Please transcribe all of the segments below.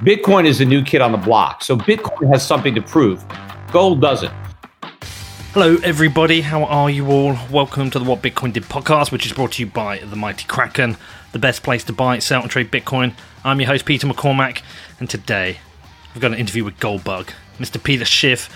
Bitcoin is the new kid on the block. So Bitcoin has something to prove. Gold doesn't. Hello, everybody. How are you all? Welcome to the What Bitcoin Did podcast, which is brought to you by the Mighty Kraken, the best place to buy, sell, and trade Bitcoin. I'm your host, Peter McCormack, and today I've got an interview with Goldbug, Mr. Peter Schiff.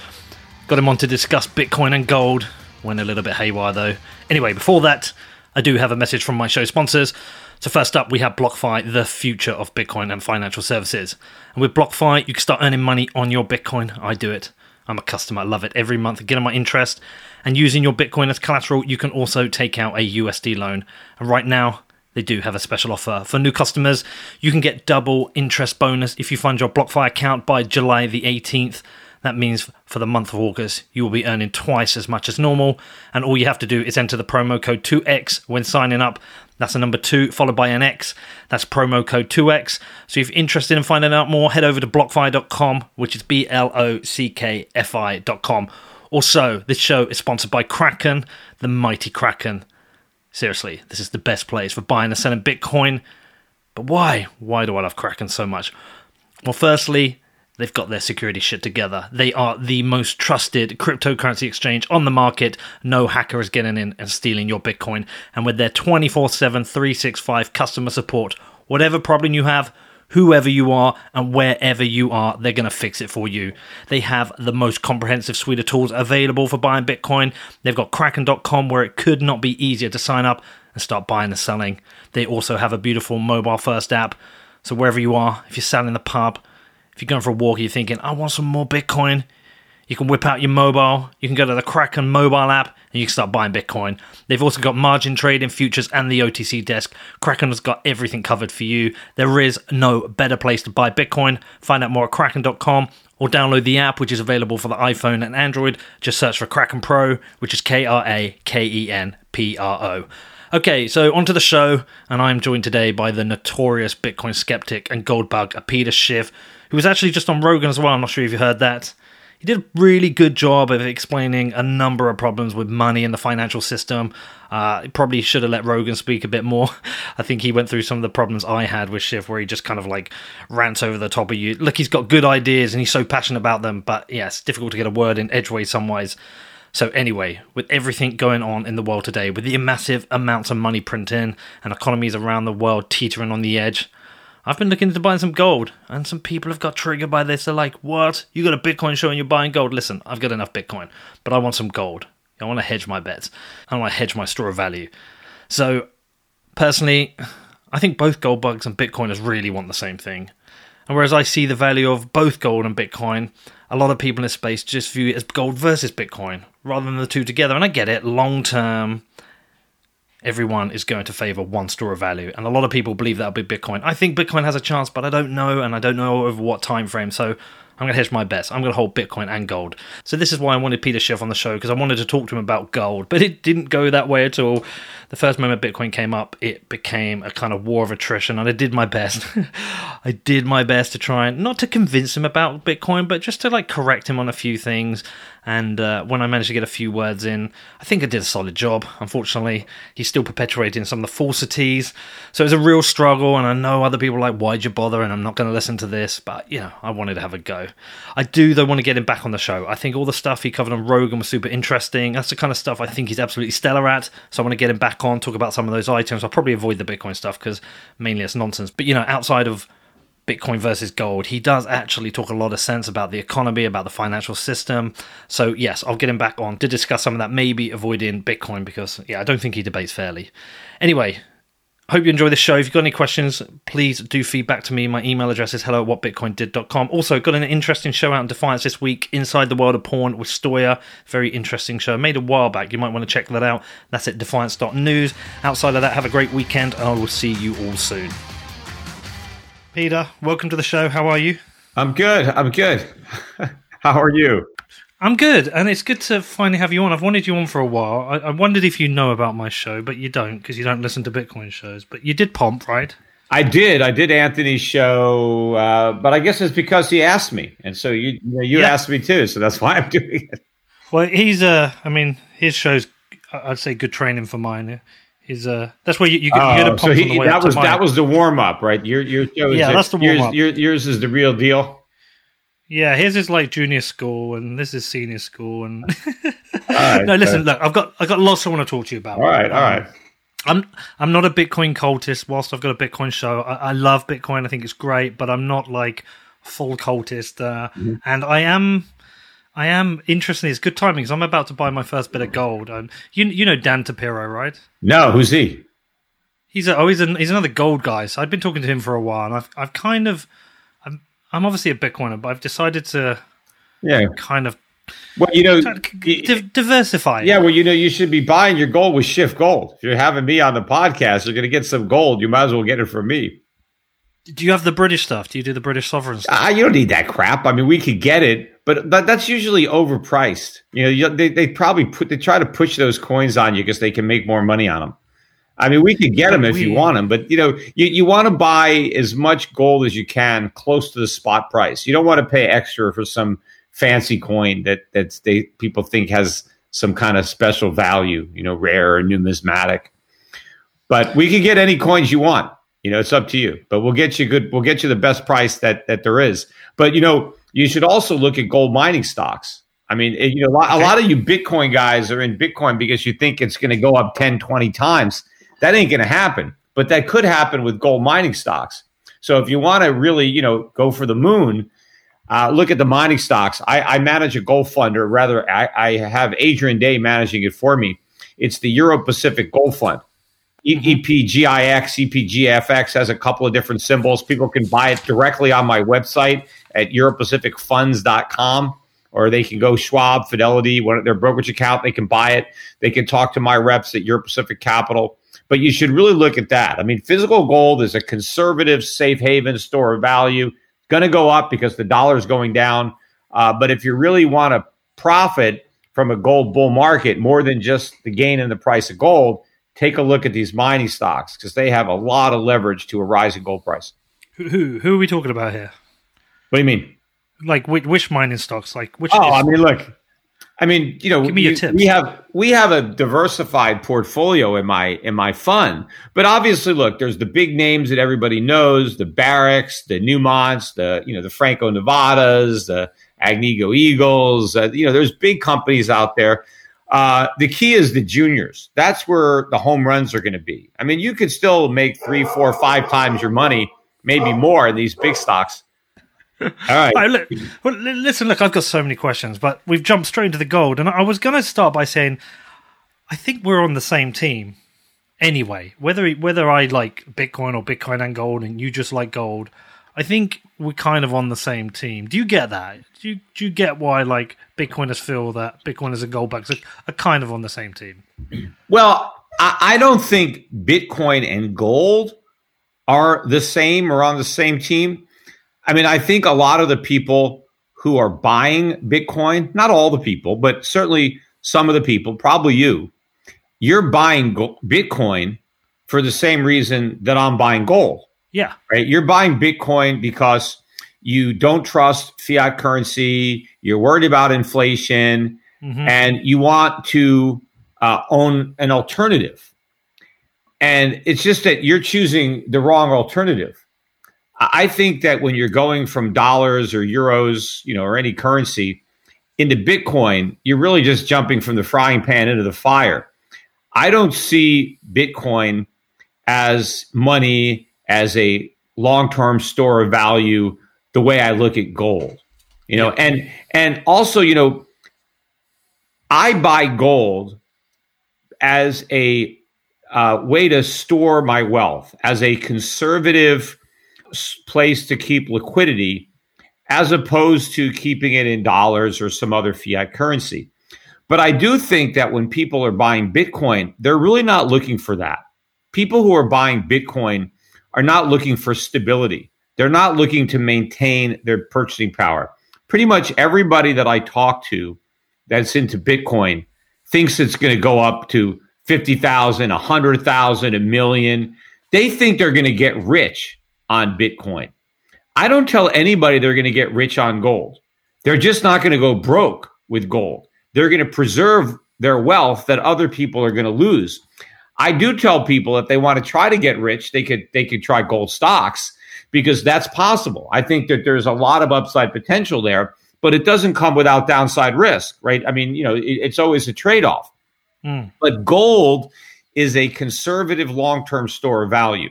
Got him on to discuss Bitcoin and gold. Went a little bit haywire though. Anyway, before that, I do have a message from my show sponsors. So first up, we have BlockFi, the future of Bitcoin and financial services. And with BlockFi, you can start earning money on your Bitcoin. I do it. I'm a customer. I love it. Every month, getting my interest. And using your Bitcoin as collateral, you can also take out a USD loan. And right now, they do have a special offer. For new customers, you can get double interest bonus if you fund your BlockFi account by July the 18th. That means for the month of August, you will be earning twice as much as normal. And all you have to do is enter the promo code 2X when signing up. That's a number two followed by an X. That's promo code 2X. So if you're interested in finding out more, head over to blockfi.com, which is B L O C K F I.com. Also, this show is sponsored by Kraken, the mighty Kraken. Seriously, this is the best place for buying and selling Bitcoin. But why? Why do I love Kraken so much? Well, firstly, They've got their security shit together. They are the most trusted cryptocurrency exchange on the market. No hacker is getting in and stealing your Bitcoin. And with their 24 7, 365 customer support, whatever problem you have, whoever you are and wherever you are, they're going to fix it for you. They have the most comprehensive suite of tools available for buying Bitcoin. They've got kraken.com where it could not be easier to sign up and start buying and selling. They also have a beautiful mobile first app. So wherever you are, if you're selling the pub, if you're going for a walk, you're thinking, I want some more Bitcoin. You can whip out your mobile. You can go to the Kraken mobile app and you can start buying Bitcoin. They've also got margin trading, futures, and the OTC desk. Kraken has got everything covered for you. There is no better place to buy Bitcoin. Find out more at kraken.com or download the app, which is available for the iPhone and Android. Just search for Kraken Pro, which is K R A K E N P R O. Okay, so onto the show, and I'm joined today by the notorious Bitcoin skeptic and gold bug, Peter Schiff, who was actually just on Rogan as well. I'm not sure if you heard that. He did a really good job of explaining a number of problems with money in the financial system. Uh, probably should have let Rogan speak a bit more. I think he went through some of the problems I had with Schiff, where he just kind of like rants over the top of you. Look, he's got good ideas and he's so passionate about them, but yeah, it's difficult to get a word in edgeways some ways. So, anyway, with everything going on in the world today, with the massive amounts of money printing and economies around the world teetering on the edge, I've been looking into buying some gold, and some people have got triggered by this. They're like, What? You got a Bitcoin show and you're buying gold? Listen, I've got enough Bitcoin, but I want some gold. I want to hedge my bets. I want to hedge my store of value. So, personally, I think both gold bugs and Bitcoiners really want the same thing. And whereas I see the value of both gold and Bitcoin, a lot of people in this space just view it as gold versus Bitcoin rather than the two together. And I get it, long term, everyone is going to favor one store of value. And a lot of people believe that'll be Bitcoin. I think Bitcoin has a chance, but I don't know, and I don't know over what time frame. So I'm going to hedge my bets. I'm going to hold Bitcoin and gold. So this is why I wanted Peter Schiff on the show because I wanted to talk to him about gold, but it didn't go that way at all. The first moment Bitcoin came up, it became a kind of war of attrition, and I did my best. I did my best to try and not to convince him about Bitcoin, but just to like correct him on a few things. And uh, when I managed to get a few words in, I think I did a solid job. Unfortunately, he's still perpetuating some of the falsities. So it's a real struggle. And I know other people like, why'd you bother? And I'm not going to listen to this. But, you know, I wanted to have a go. I do, though, want to get him back on the show. I think all the stuff he covered on Rogan was super interesting. That's the kind of stuff I think he's absolutely stellar at. So I want to get him back on, talk about some of those items. I'll probably avoid the Bitcoin stuff because mainly it's nonsense. But, you know, outside of Bitcoin versus gold, he does actually talk a lot of sense about the economy, about the financial system. So, yes, I'll get him back on to discuss some of that, maybe avoiding Bitcoin because, yeah, I don't think he debates fairly. Anyway, hope you enjoy this show. If you've got any questions, please do feedback to me. My email address is hello at whatbitcoindid.com. Also, got an interesting show out in Defiance this week, Inside the World of Porn with Stoya. Very interesting show. Made a while back. You might want to check that out. That's at defiance.news. Outside of that, have a great weekend. And I will see you all soon. Peter, welcome to the show. How are you? I'm good. I'm good. How are you? I'm good, and it's good to finally have you on. I've wanted you on for a while. I, I wondered if you know about my show, but you don't because you don't listen to Bitcoin shows. But you did Pomp, right? I did. I did Anthony's show, uh, but I guess it's because he asked me, and so you you, know, you yeah. asked me too, so that's why I'm doing it. Well, he's uh, I mean, his show's I'd say good training for mine Is uh, that's where you, you, get oh, so he, that was that was the warm up, right? Your your show yeah, that's the warm up. Yours, yours is the real deal. Yeah, his is like junior school, and this is senior school. And right, no, listen, look, I've got I've got lots I want to talk to you about. All right, all right. I'm I'm not a Bitcoin cultist. Whilst I've got a Bitcoin show, I, I love Bitcoin. I think it's great, but I'm not like full cultist. Uh, mm-hmm. And I am I am interested. In it's good timing because I'm about to buy my first bit of gold. And you you know Dan Tapiero, right? No, who's he? He's a, oh he's he's another gold guy. So I've been talking to him for a while, and I've I've kind of I'm I'm obviously a Bitcoiner, but I've decided to yeah kind of well you know di- diversify. Yeah, well you know you should be buying your gold with Schiff Gold. If you're having me on the podcast, you're going to get some gold. You might as well get it from me. Do you have the British stuff? Do you do the British sovereign stuff? Uh, you don't need that crap. I mean, we could get it, but but that's usually overpriced. You know, you, they they probably put they try to push those coins on you because they can make more money on them. I mean, we could get them if we, you want them, but you know, you, you want to buy as much gold as you can close to the spot price. You don't want to pay extra for some fancy coin that that's they people think has some kind of special value, you know, rare or numismatic. But we can get any coins you want. You know, it's up to you. But we'll get you good. We'll get you the best price that that there is. But you know, you should also look at gold mining stocks. I mean, you know, a lot, a lot of you Bitcoin guys are in Bitcoin because you think it's going to go up 10, 20 times. That ain't going to happen. But that could happen with gold mining stocks. So if you want to really, you know, go for the moon, uh, look at the mining stocks. I, I, manage a gold fund, or rather, I, I have Adrian Day managing it for me. It's the Euro Pacific Gold Fund. EPGIX, EPGFX has a couple of different symbols. People can buy it directly on my website at europacificfunds.com or they can go Schwab, Fidelity, one of their brokerage account. They can buy it. They can talk to my reps at Euro Pacific Capital. But you should really look at that. I mean, physical gold is a conservative, safe haven store of value. Going to go up because the dollar is going down. Uh, but if you really want to profit from a gold bull market more than just the gain in the price of gold, take a look at these mining stocks because they have a lot of leverage to a rising gold price. Who who are we talking about here? What do you mean? Like which, which mining stocks? Like which? Oh, I mean, look. I mean, you know, Give me tips. we have we have a diversified portfolio in my in my fund, but obviously, look, there's the big names that everybody knows: the Barricks, the Newmonts, the you know the Franco Nevadas, the Agnico Eagles. Uh, you know, there's big companies out there uh, the key is the juniors. That's where the home runs are going to be. I mean, you could still make three, four, five times your money, maybe more in these big stocks. All right. right look, well, listen, look, I've got so many questions, but we've jumped straight into the gold. And I was going to start by saying, I think we're on the same team anyway. Whether whether I like Bitcoin or Bitcoin and gold, and you just like gold, I think we're kind of on the same team. Do you get that? Do you, do you get why like Bitcoiners feel that Bitcoiners and goldbugs are, are kind of on the same team? Well, I, I don't think Bitcoin and gold are the same or on the same team. I mean, I think a lot of the people who are buying Bitcoin, not all the people, but certainly some of the people, probably you, you're buying Bitcoin for the same reason that I'm buying gold. Yeah. Right. You're buying Bitcoin because you don't trust fiat currency. You're worried about inflation, mm-hmm. and you want to uh, own an alternative. And it's just that you're choosing the wrong alternative. I think that when you're going from dollars or euros, you know, or any currency into Bitcoin, you're really just jumping from the frying pan into the fire. I don't see Bitcoin as money as a long-term store of value the way I look at gold. You know, and and also, you know, I buy gold as a uh, way to store my wealth, as a conservative place to keep liquidity, as opposed to keeping it in dollars or some other fiat currency. But I do think that when people are buying Bitcoin, they're really not looking for that. People who are buying Bitcoin are not looking for stability. They're not looking to maintain their purchasing power. Pretty much everybody that I talk to that's into Bitcoin thinks it's going to go up to 50,000, 100,000, a million. They think they're going to get rich on Bitcoin. I don't tell anybody they're going to get rich on gold. They're just not going to go broke with gold. They're going to preserve their wealth that other people are going to lose. I do tell people if they want to try to get rich, they could they could try gold stocks because that's possible. I think that there's a lot of upside potential there, but it doesn't come without downside risk, right? I mean, you know, it, it's always a trade off. Mm. But gold is a conservative long term store of value.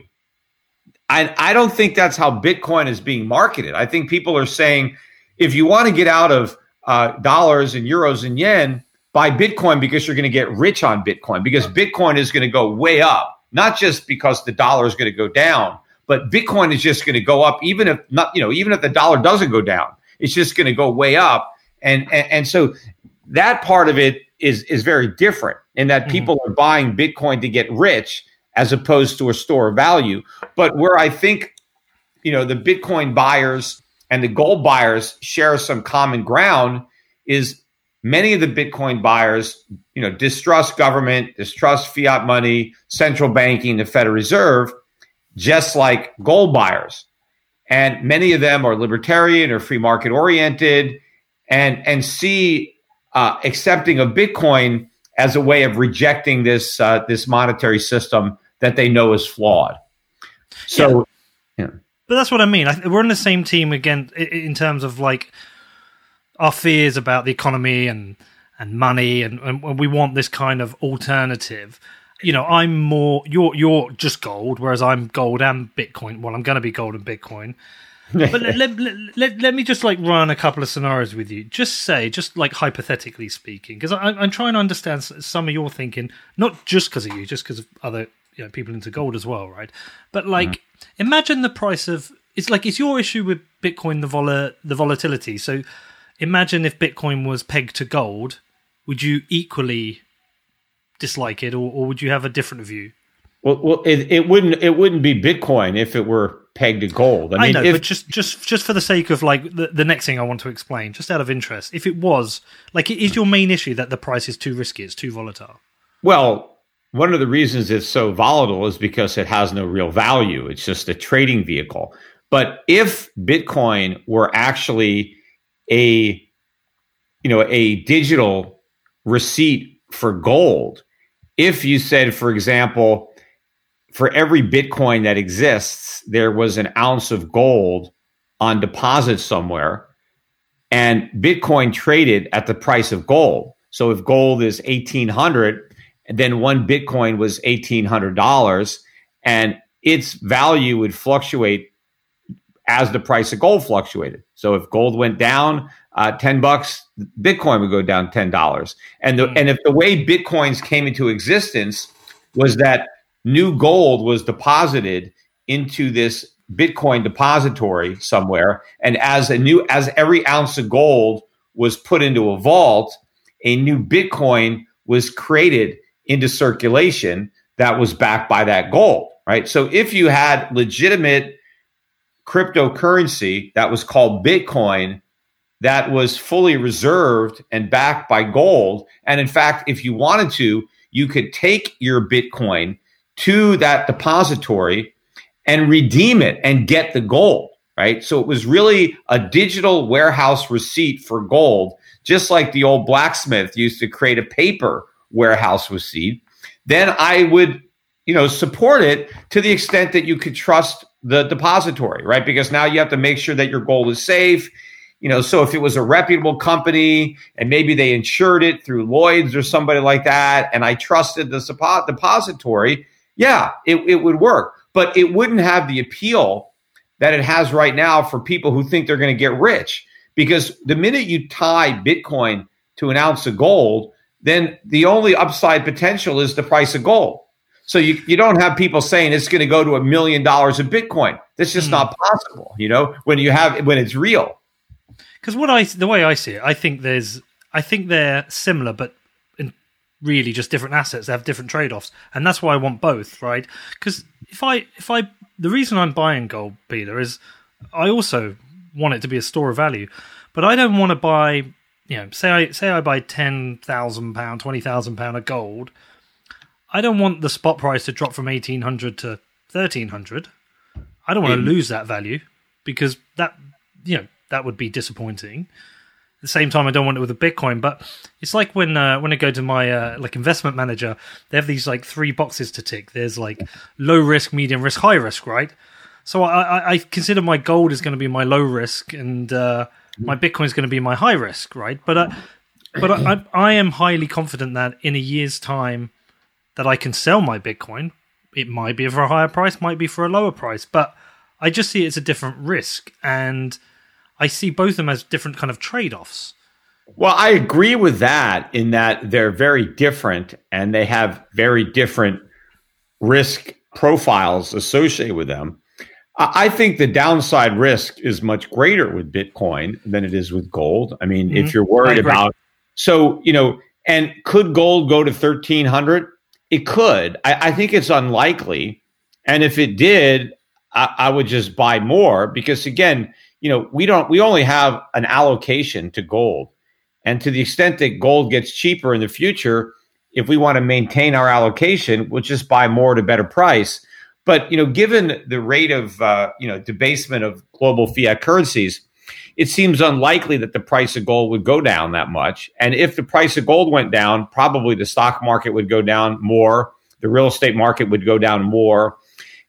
I, I don't think that's how Bitcoin is being marketed. I think people are saying if you want to get out of uh, dollars and euros and yen, buy Bitcoin because you're going to get rich on Bitcoin because Bitcoin is going to go way up, not just because the dollar is going to go down, but Bitcoin is just going to go up even if not, you know, even if the dollar doesn't go down, it's just going to go way up. And, and, and so that part of it is, is very different in that mm-hmm. people are buying Bitcoin to get rich as opposed to a store of value. But where I think, you know, the Bitcoin buyers and the gold buyers share some common ground is many of the Bitcoin buyers, you know, distrust government, distrust fiat money, central banking, the Federal Reserve, just like gold buyers. And many of them are libertarian or free market oriented and, and see uh, accepting of Bitcoin as a way of rejecting this, uh, this monetary system that they know is flawed. So, yeah. But that's what I mean. I, we're on the same team again in terms of like our fears about the economy and and money, and, and we want this kind of alternative. You know, I'm more you're you're just gold, whereas I'm gold and Bitcoin. Well, I'm going to be gold and Bitcoin. but let, let, let, let, me just like run a couple of scenarios with you. Just say, just like hypothetically speaking, because I'm trying to understand some of your thinking, not just because of you, just because of other you know, people into gold as well, right? But like, mm. imagine the price of it's like it's your issue with Bitcoin the vol the volatility. So imagine if Bitcoin was pegged to gold, would you equally dislike it, or, or would you have a different view? Well, well, it, it wouldn't it wouldn't be Bitcoin if it were pegged to gold. I, mean, I know, if, but just just just for the sake of like the, the next thing I want to explain, just out of interest, if it was like, is your main issue that the price is too risky, it's too volatile? Well, one of the reasons it's so volatile is because it has no real value. It's just a trading vehicle. But if Bitcoin were actually a you know a digital receipt for gold, if you said, for example, for every Bitcoin that exists, there was an ounce of gold on deposit somewhere, and Bitcoin traded at the price of gold. So if gold is eighteen hundred then one Bitcoin was $1,800 and its value would fluctuate as the price of gold fluctuated. So if gold went down uh, 10 bucks, Bitcoin would go down $10. And, the, mm. and if the way Bitcoins came into existence was that new gold was deposited into this Bitcoin depository somewhere. And as a new, as every ounce of gold was put into a vault, a new Bitcoin was created into circulation that was backed by that gold, right? So if you had legitimate cryptocurrency that was called Bitcoin that was fully reserved and backed by gold, and in fact, if you wanted to, you could take your Bitcoin to that depository and redeem it and get the gold, right? So it was really a digital warehouse receipt for gold, just like the old blacksmith used to create a paper warehouse receipt, then I would, you know, support it to the extent that you could trust the depository, right? Because now you have to make sure that your gold is safe. You know, so if it was a reputable company and maybe they insured it through Lloyd's or somebody like that, and I trusted the depository, yeah, it, it would work. But it wouldn't have the appeal that it has right now for people who think they're going to get rich. Because the minute you tie Bitcoin to an ounce of gold, then the only upside potential is the price of gold. So you, you don't have people saying it's going to go to a million dollars of Bitcoin. That's just mm. not possible, you know, when you have when it's real. Because what I the way I see it, I think there's I think they're similar, but in really just different assets. They have different trade offs, and that's why I want both, right? Because if I if I the reason I'm buying gold, Peter, is I also want it to be a store of value, but I don't want to buy you know, say I say I buy ten thousand pound, twenty thousand pound of gold, I don't want the spot price to drop from eighteen hundred to thirteen hundred. I don't want to lose that value because that you know that would be disappointing. At the same time, I don't want it with a Bitcoin. But it's like when uh, when I go to my uh, like investment manager, they have these like three boxes to tick. There's like low risk, medium risk, high risk, right? So I, I, I consider my gold is going to be my low risk, and uh, my Bitcoin is going to be my high risk, right? But uh, but I, I am highly confident that in a year's time that I can sell my Bitcoin. It might be for a higher price, might be for a lower price, but I just see it as a different risk, and I see both of them as different kind of trade offs. Well, I agree with that in that they're very different and they have very different risk profiles associated with them. I think the downside risk is much greater with Bitcoin than it is with gold. I mean, mm-hmm. if you're worried about, so, you know, and could gold go to 1300? It could. I, I think it's unlikely. And if it did, I, I would just buy more because, again, you know, we don't, we only have an allocation to gold. And to the extent that gold gets cheaper in the future, if we want to maintain our allocation, we'll just buy more at a better price. But you know, given the rate of uh, you know debasement of global fiat currencies, it seems unlikely that the price of gold would go down that much. And if the price of gold went down, probably the stock market would go down more, the real estate market would go down more.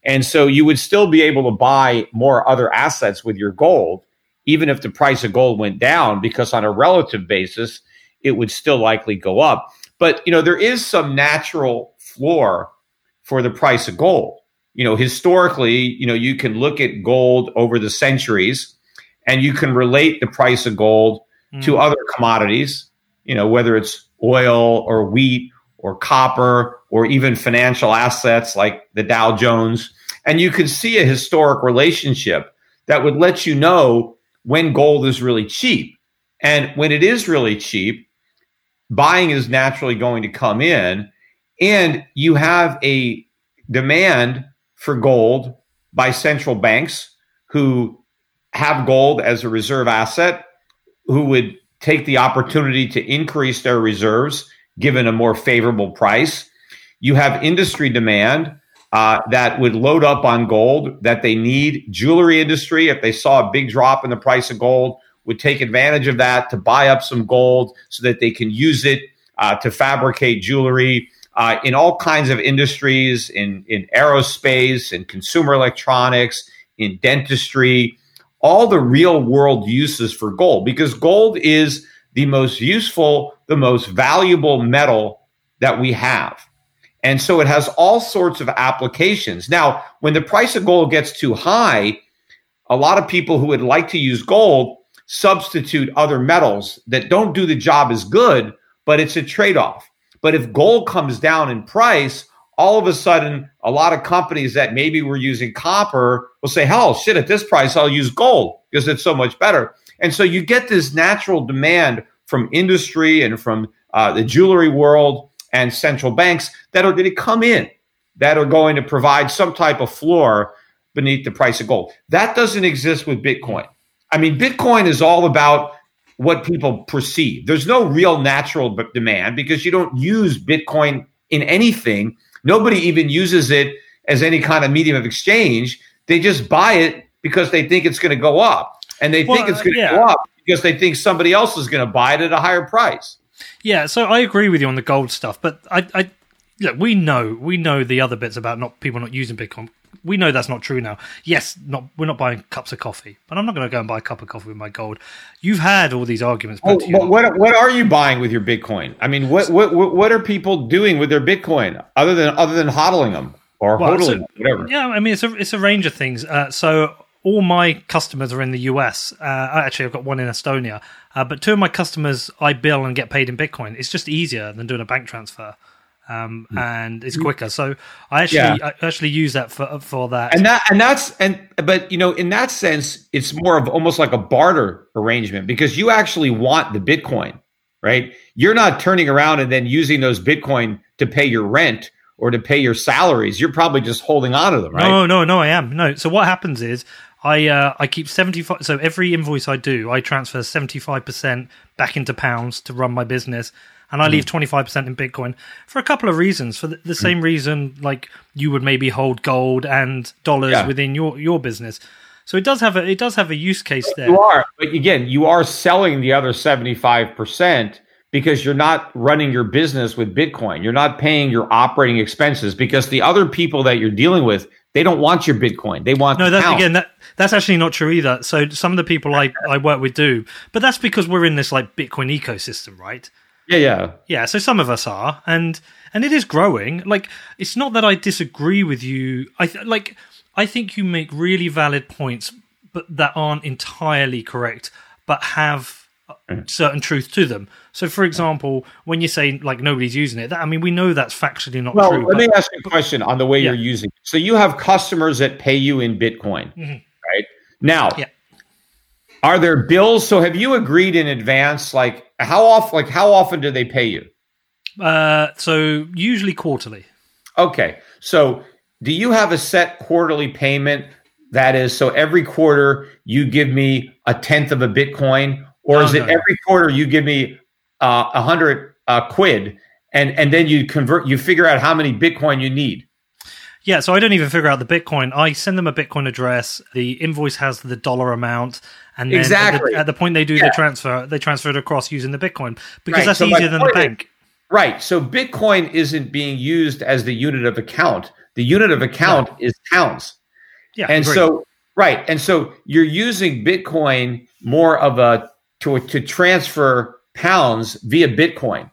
And so you would still be able to buy more other assets with your gold even if the price of gold went down, because on a relative basis, it would still likely go up. But you know, there is some natural floor for the price of gold. You know, historically, you know, you can look at gold over the centuries and you can relate the price of gold mm. to other commodities, you know, whether it's oil or wheat or copper or even financial assets like the Dow Jones. And you can see a historic relationship that would let you know when gold is really cheap. And when it is really cheap, buying is naturally going to come in. And you have a demand for gold by central banks who have gold as a reserve asset, who would take the opportunity to increase their reserves given a more favorable price. You have industry demand uh, that would load up on gold that they need. Jewelry industry, if they saw a big drop in the price of gold, would take advantage of that to buy up some gold so that they can use it uh, to fabricate jewelry. Uh, in all kinds of industries, in, in aerospace, in consumer electronics, in dentistry, all the real world uses for gold, because gold is the most useful, the most valuable metal that we have. And so it has all sorts of applications. Now, when the price of gold gets too high, a lot of people who would like to use gold substitute other metals that don't do the job as good, but it's a trade off. But if gold comes down in price, all of a sudden, a lot of companies that maybe were using copper will say, hell, shit, at this price, I'll use gold because it's so much better. And so you get this natural demand from industry and from uh, the jewelry world and central banks that are going to come in, that are going to provide some type of floor beneath the price of gold. That doesn't exist with Bitcoin. I mean, Bitcoin is all about what people perceive. There's no real natural demand because you don't use Bitcoin in anything. Nobody even uses it as any kind of medium of exchange. They just buy it because they think it's going to go up. And they well, think it's going to yeah. go up because they think somebody else is going to buy it at a higher price. Yeah, so I agree with you on the gold stuff, but I, I look, we know we know the other bits about not people not using Bitcoin. We know that's not true now. Yes, not we're not buying cups of coffee, but I'm not going to go and buy a cup of coffee with my gold. You've had all these arguments. Oh, but what what are you buying with your Bitcoin? I mean, what what what are people doing with their Bitcoin other than other than hodling them or well, hodling, so, whatever? Yeah, I mean, it's a it's a range of things. Uh, so all my customers are in the US. Uh, actually, I've got one in Estonia, uh, but two of my customers I bill and get paid in Bitcoin. It's just easier than doing a bank transfer. Um, hmm. and it's quicker. So I actually yeah. I actually use that for for that. And that and that's and but you know in that sense it's more of almost like a barter arrangement because you actually want the Bitcoin, right? You're not turning around and then using those Bitcoin to pay your rent or to pay your salaries. You're probably just holding on to them, right? No, no, no. I am no. So what happens is I uh, I keep seventy five. So every invoice I do, I transfer seventy five percent back into pounds to run my business, and I mm. leave twenty five percent in Bitcoin for a couple of reasons. For the, the same mm. reason, like you would maybe hold gold and dollars yeah. within your your business. So it does have a it does have a use case there. You are, but again, you are selling the other seventy five percent because you're not running your business with Bitcoin. You're not paying your operating expenses because the other people that you're dealing with, they don't want your Bitcoin. They want no. That's pound. again that that's actually not true either. So some of the people I I work with do, but that's because we're in this like Bitcoin ecosystem, right? Yeah, yeah, yeah. So some of us are, and and it is growing. Like it's not that I disagree with you. I th- like I think you make really valid points, but that aren't entirely correct, but have certain truth to them. So, for example, when you say like nobody's using it, that, I mean, we know that's factually not well, true. Let but, me ask you a question on the way yeah. you're using. It. So you have customers that pay you in Bitcoin, mm-hmm. right? Now, yeah. Are there bills? So have you agreed in advance? Like how often? Like how often do they pay you? Uh, so usually quarterly. Okay, so do you have a set quarterly payment? That is, so every quarter you give me a tenth of a Bitcoin, or No, is it no, every quarter you give me uh, a hundred uh, quid, and and then you convert, you figure out how many Bitcoin you need? Yeah, so I don't even figure out the Bitcoin. I send them a Bitcoin address. The invoice has the dollar amount, and Exactly. at, the, at the point they do Yeah. the transfer, they transfer it across using the Bitcoin because Right, that's so easier than the point is- bank. Right. So Bitcoin isn't being used as the unit of account. The unit of account is pounds. Yeah, and agreed. so right and so you're using bitcoin more of a to to transfer pounds via bitcoin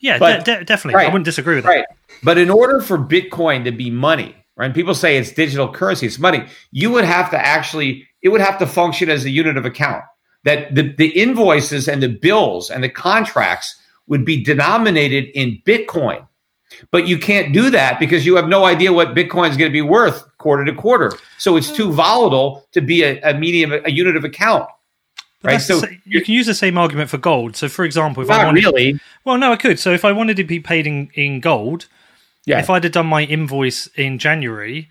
yeah, but- de- de- definitely, I wouldn't disagree with that. right but in order for bitcoin to be money right and people say it's digital currency it's money you would have to actually it would have to function as a unit of account. That the, the invoices and the bills and the contracts would be denominated in bitcoin. But you can't do that because you have no idea what bitcoin is going to be worth quarter to quarter. So it's too mm. volatile to be a, a medium a unit of account But right? so you can use the same argument for gold. So, for example, if I wanted, really. Well, no, I could. So, if I wanted to be paid in, in gold, yeah. if I'd have done my invoice in January,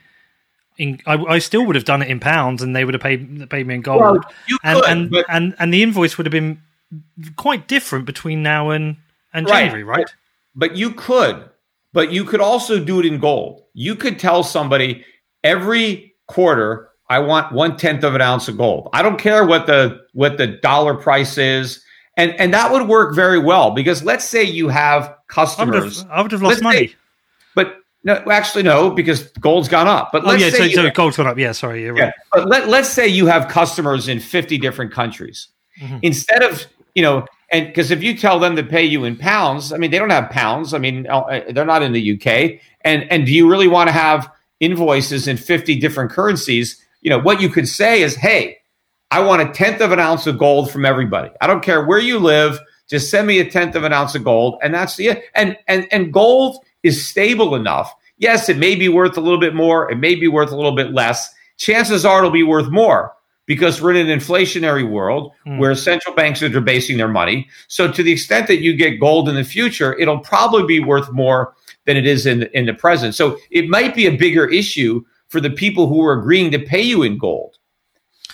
in I, I still would have done it in pounds, and they would have paid paid me in gold. Well, and could, and, but- and and the invoice would have been quite different between now and and Right. January, right? But you could, but you could also do it in gold. You could tell somebody every quarter, I want one tenth of an ounce of gold. I don't care what the what the dollar price is, and and that would work very well because let's say you have I would customers, have I would have lost money. say- no, actually no, because gold's gone up. But oh let's yeah, say so, you so gold's gone up. Yeah, sorry, you're yeah, right. but let, let's say you have customers in 50 different countries. Mhm. Instead of, you know, and because if you tell them to pay you in pounds, I mean, they don't have pounds. I mean, uh, they're not in the UK. And, and do you really want to have invoices in 50 different currencies? You know, what you could say is, hey, I want a tenth of an ounce of gold from everybody. I don't care where you live. Just send me a tenth of an ounce of gold. And that's the, and, and, and gold is stable enough. Yes, it may be worth a little bit more. It may be worth a little bit less. Chances are it'll be worth more because we're in an inflationary world Hmm. where central banks are debasing their money. So to the extent that you get gold in the future, it'll probably be worth more than it is in, in the present. So it might be a bigger issue for the people who are agreeing to pay you in gold.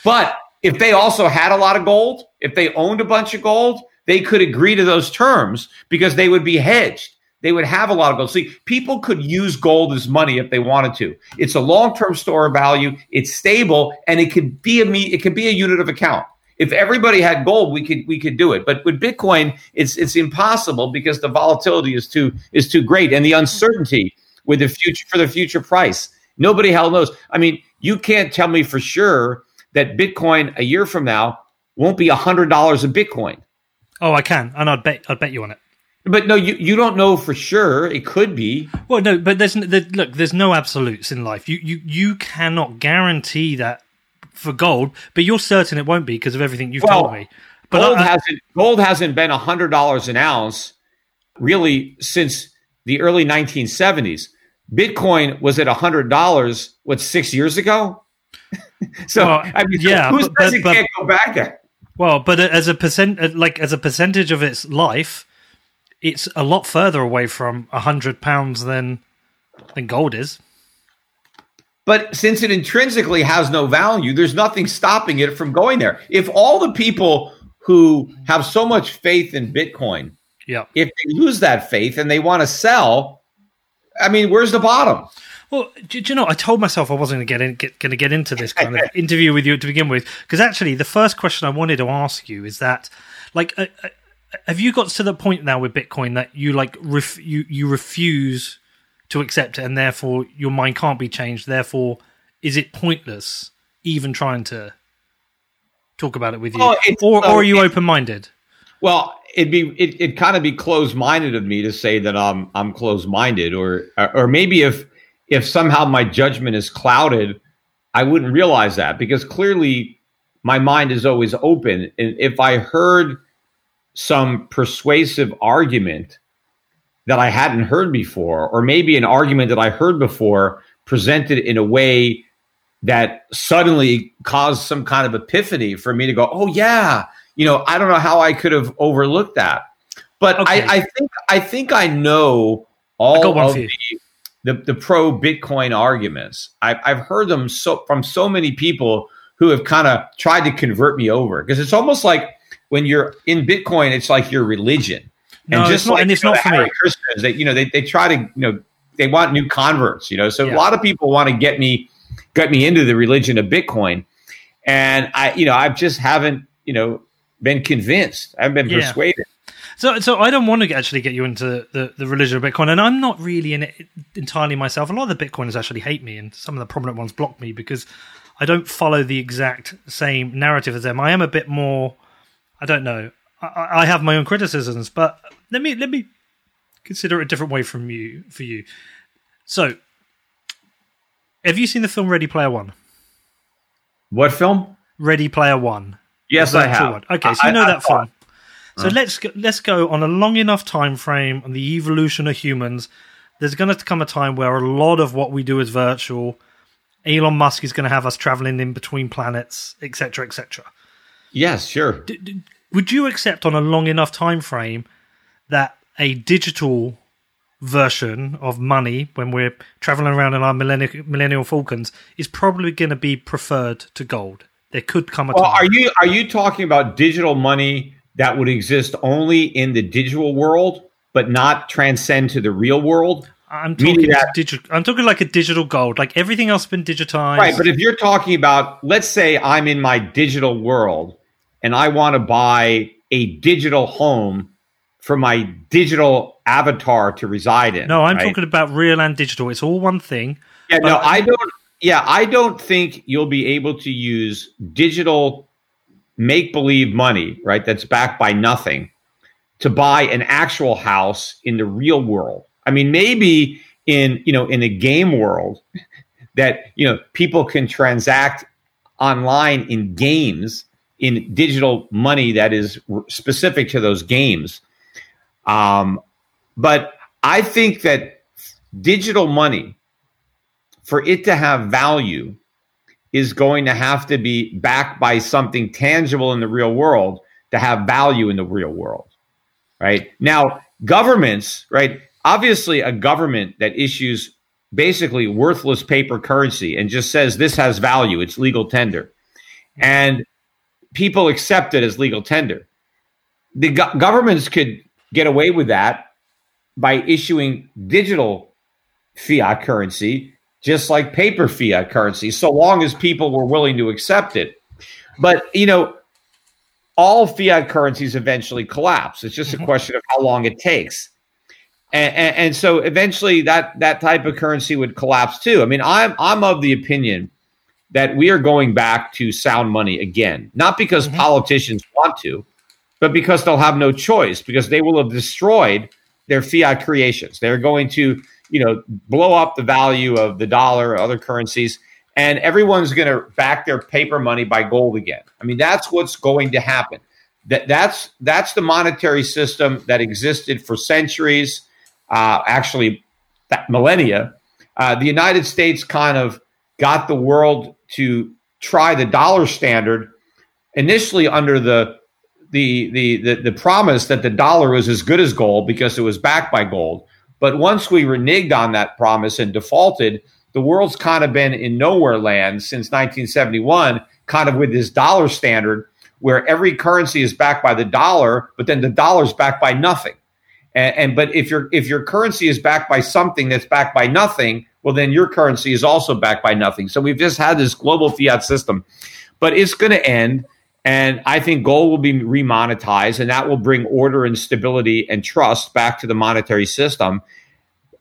But if they also had a lot of gold, if they owned a bunch of gold, they could agree to those terms because they would be hedged. They would have a lot of gold. See, people could use gold as money if they wanted to. It's a long-term store of value. It's stable, and it could be a me- it could be a unit of account. If everybody had gold, we could we could do it. But with Bitcoin, it's it's impossible because the volatility is too is too great, and the mm-hmm. uncertainty with the future for the future price. Nobody hell knows. I mean, you can't tell me for sure that Bitcoin a year from now won't be hundred dollars a Bitcoin. Oh, I can, and I'd bet I'd bet you on it. But no, you, you don't know for sure. It could be. Well, no, but there's there, look. There's no absolutes in life. You you you cannot guarantee that for gold, but you're certain it won't be because of everything you've Well, told me. But gold I- hasn't gold hasn't been hundred dollars an ounce really since the early 1970s. Bitcoin was at hundred dollars what six years ago. so Well, I mean, yeah, who says but- it but- can't go back there? well, but as a percent, like as a percentage of its life, it's a lot further away from a hundred pounds than than gold is. But since it intrinsically has no value, there's nothing stopping it from going there. If all the people who have so much faith in Bitcoin, Yeah. if they lose that faith and they want to sell, I mean, where's the bottom? Well, do, do you know? I told myself I wasn't going to get, in, get going to get into this kind of interview with you to begin with, because actually, the first question I wanted to ask you is that, like, uh, uh, have you got to the point now with Bitcoin that you like ref- you you refuse to accept it, and therefore your mind can't be changed? Therefore, is it pointless even trying to talk about it with you, Oh, or, or are you open minded? Well, it'd be it it kind of be closed minded of me to say that I'm I'm closed minded, or or maybe if if somehow my judgment is clouded, I wouldn't realize that because clearly my mind is always open, and if I heard some persuasive argument that I hadn't heard before, or maybe an argument that I heard before presented in a way that suddenly caused some kind of epiphany for me to go, oh yeah, you know, I don't know how I could have overlooked that. But Okay. I, I think I think I know all of the, the the pro Bitcoin arguments. I've I've heard them so from so many people who have kind of tried to convert me over because it's almost like when you're in Bitcoin, it's like your religion. No, it's not- and it's you know, not for me. Christians, they you know they, they try to you know they want new converts. You know, so Yeah. a lot of people want to get me get me into the religion of Bitcoin, and I you know I just haven't you know been convinced. I haven't been Yeah. persuaded. So, so I don't want to actually get you into the, the religion of Bitcoin, and I'm not really in it entirely myself. A lot of the Bitcoiners actually hate me, and some of the prominent ones block me because I don't follow the exact same narrative as them. I am a bit more. I don't know. I- I, I have my own criticisms, but let me let me consider it a different way from you for you. So, have you seen the film Ready Player One? What film? Ready Player One. Yes, I have. one. Okay, so I- you know I that thought- film. So uh-huh. let's go, let's go on a long enough time frame on the evolution of humans. There's going to come a time where a lot of what we do is virtual. Elon Musk is going to have us traveling in between planets, etc., etc. Yes, sure. Would you accept on a long enough time frame that a digital version of money, when we're traveling around in our millennial, millennial Falcons, is probably going to be preferred to gold? There could come a Well, time. are you are you talking about digital money that would exist only in the digital world, but not transcend to the real world? I'm talking that- digital. I'm talking like a digital gold. Like everything else has been digitized. Right, but if you're talking about, let's say I'm in my digital world and I want to buy a digital home for my digital avatar to reside in. no, I'm right? talking about real and digital. It's all one thing. Yeah, no, I don't. Yeah, I don't think you'll be able to use digital make believe money, right? That's backed by nothing to buy an actual house in the real world. I mean, maybe in you know in a game world that you know people can transact online in games in digital money that is r- specific to those games. Um, but I think that digital money for it to have value is going to have to be backed by something tangible in the real world to have value in the real world right now governments right obviously a government that issues basically worthless paper currency and just says this has value it's legal tender and people accept it as legal tender the go- governments could get away with that by issuing digital fiat currency just like paper fiat currency, so long as people were willing to accept it. But, you know, all fiat currencies eventually collapse. It's just a mm-hmm. question of how long it takes. And, and, and so eventually that, that type of currency would collapse too. I mean, I'm, I'm of the opinion that we are going back to sound money again, not because politicians want to, but because they'll have no choice, because they will have destroyed their fiat creations. They're going to, you know, blow up the value of the dollar or other currencies, and everyone's going to back their paper money by gold again. I mean, that's what's going to happen. That that's that's the monetary system that existed for centuries, uh, actually, that millennia. Uh, the United States kind of got the world to try the dollar standard initially under the the, the the the promise that the dollar was as good as gold because it was backed by gold. But once we reneged on that promise and defaulted, the world's kind of been in nowhere land since 1971, kind of with this dollar standard where every currency is backed by the dollar, but then the dollar's backed by nothing. And, and but if your if your currency is backed by something that's backed by nothing, well, then your currency is also backed by nothing. So we've just had this global fiat system, but it's going to end. And I think gold will be remonetized, and that will bring order and stability and trust back to the monetary system.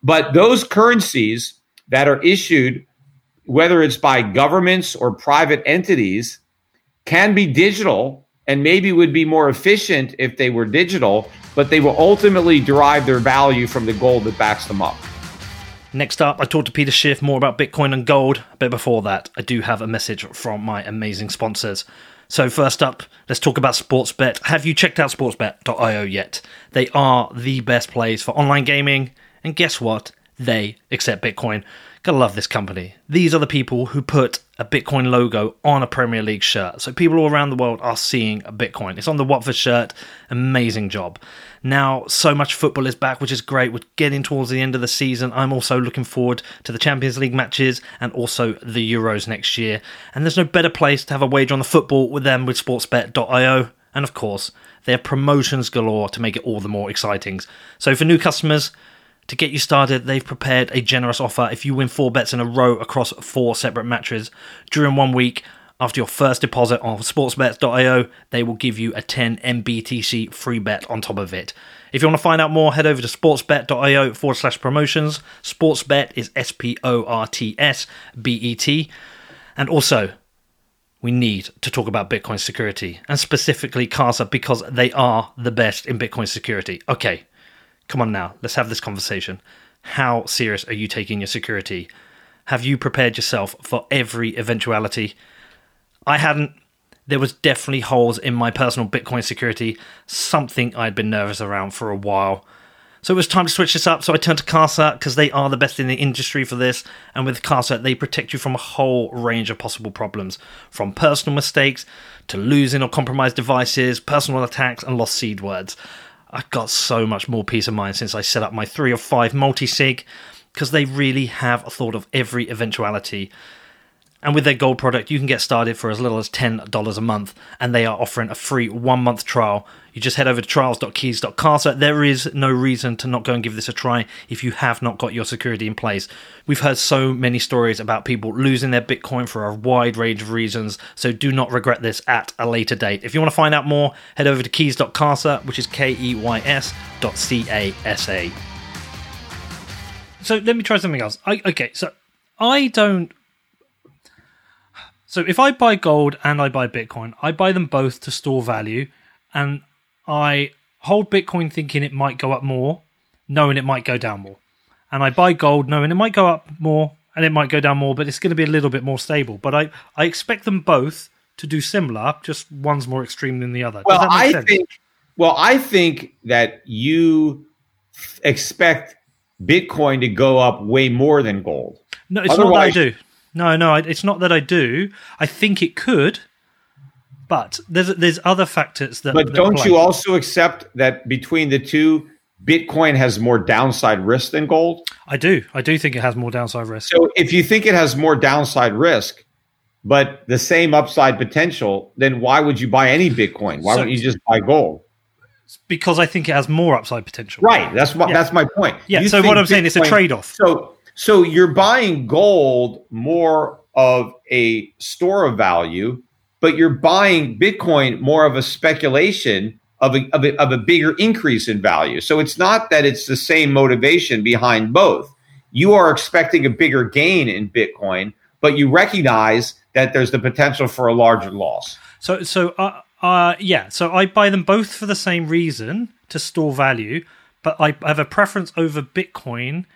But those currencies that are issued, whether it's by governments or private entities, can be digital and maybe would be more efficient if they were digital, but they will ultimately derive their value from the gold that backs them up. Next up, I talked to Peter Schiff more about Bitcoin and gold, but before that, I do have a message from my amazing sponsors. So, first up, let's talk about Sportsbet. Have you checked out sportsbet.io yet? They are the best place for online gaming, and guess what? They accept Bitcoin. Gotta love this company. These are the people who put a Bitcoin logo on a Premier League shirt. So people all around the world are seeing a Bitcoin. It's on the Watford shirt. Amazing job. Now, so much football is back, which is great. We're getting towards the end of the season. I'm also looking forward to the Champions League matches and also the Euros next year. And there's no better place to have a wager on the football with them with sportsbet.io. And of course, have promotions galore to make it all the more exciting. So for new customers, to get you started, they've prepared a generous offer. If you win four bets in a row across four separate matches during one week, after your first deposit on sportsbet.io, they will give you a 10 MBTC free bet on top of it. If you want to find out more, head over to sportsbet.io forward slash promotions. Sportsbet is S P O R T S B E T. And also, we need to talk about Bitcoin security and specifically Casa because they are the best in Bitcoin security. Okay, come on now, let's have this conversation. How serious are you taking your security? Have you prepared yourself for every eventuality? I hadn't. There was definitely holes in my personal Bitcoin security, something I'd been nervous around for a while. So it was time to switch this up. So I turned to Casa because they are the best in the industry for this. And with Casa, they protect you from a whole range of possible problems from personal mistakes to losing or compromised devices, personal attacks, and lost seed words. I've got so much more peace of mind since I set up my three or five multi sig because they really have thought of every eventuality. And with their gold product, you can get started for as little as $10 a month, and they are offering a free one month trial. You just head over to trials.keys.casa. There is no reason to not go and give this a try if you have not got your security in place. We've heard so many stories about people losing their Bitcoin for a wide range of reasons, so do not regret this at a later date. If you want to find out more, head over to keys.casa, which is K E Y S dot C A S A. So let me try something else. I, okay, so I don't so if I buy gold and I buy Bitcoin, I buy them both to store value, and I hold Bitcoin thinking it might go up more, knowing it might go down more. And I buy gold knowing it might go up more and it might go down more, but it's going to be a little bit more stable. But I, I expect them both to do similar, just one's more extreme than the other. Well, I sense? think well, I think that you expect Bitcoin to go up way more than gold. No, it's Otherwise, not that I do. No, no, it's not that I do. I think it could, but there's there's other factors that. But that don't play. you also accept that between the two, Bitcoin has more downside risk than gold? I do. I do think it has more downside risk. So if you think it has more downside risk, but the same upside potential, then why would you buy any Bitcoin? Why so, wouldn't you just buy gold? Because I think it has more upside potential. Right. That's what. Yeah. That's my point. Yeah. You so what I'm Bitcoin, saying is a trade off. So so you're buying gold more of a store of value, but you're buying Bitcoin more of a speculation of a, of a, of a bigger increase in value. So it's not that it's the same motivation behind both. You are expecting a bigger gain in Bitcoin, but you recognize that there's the potential for a larger loss. So, so uh, uh, yeah, so I buy them both for the same reason to store value, but I have a preference over Bitcoin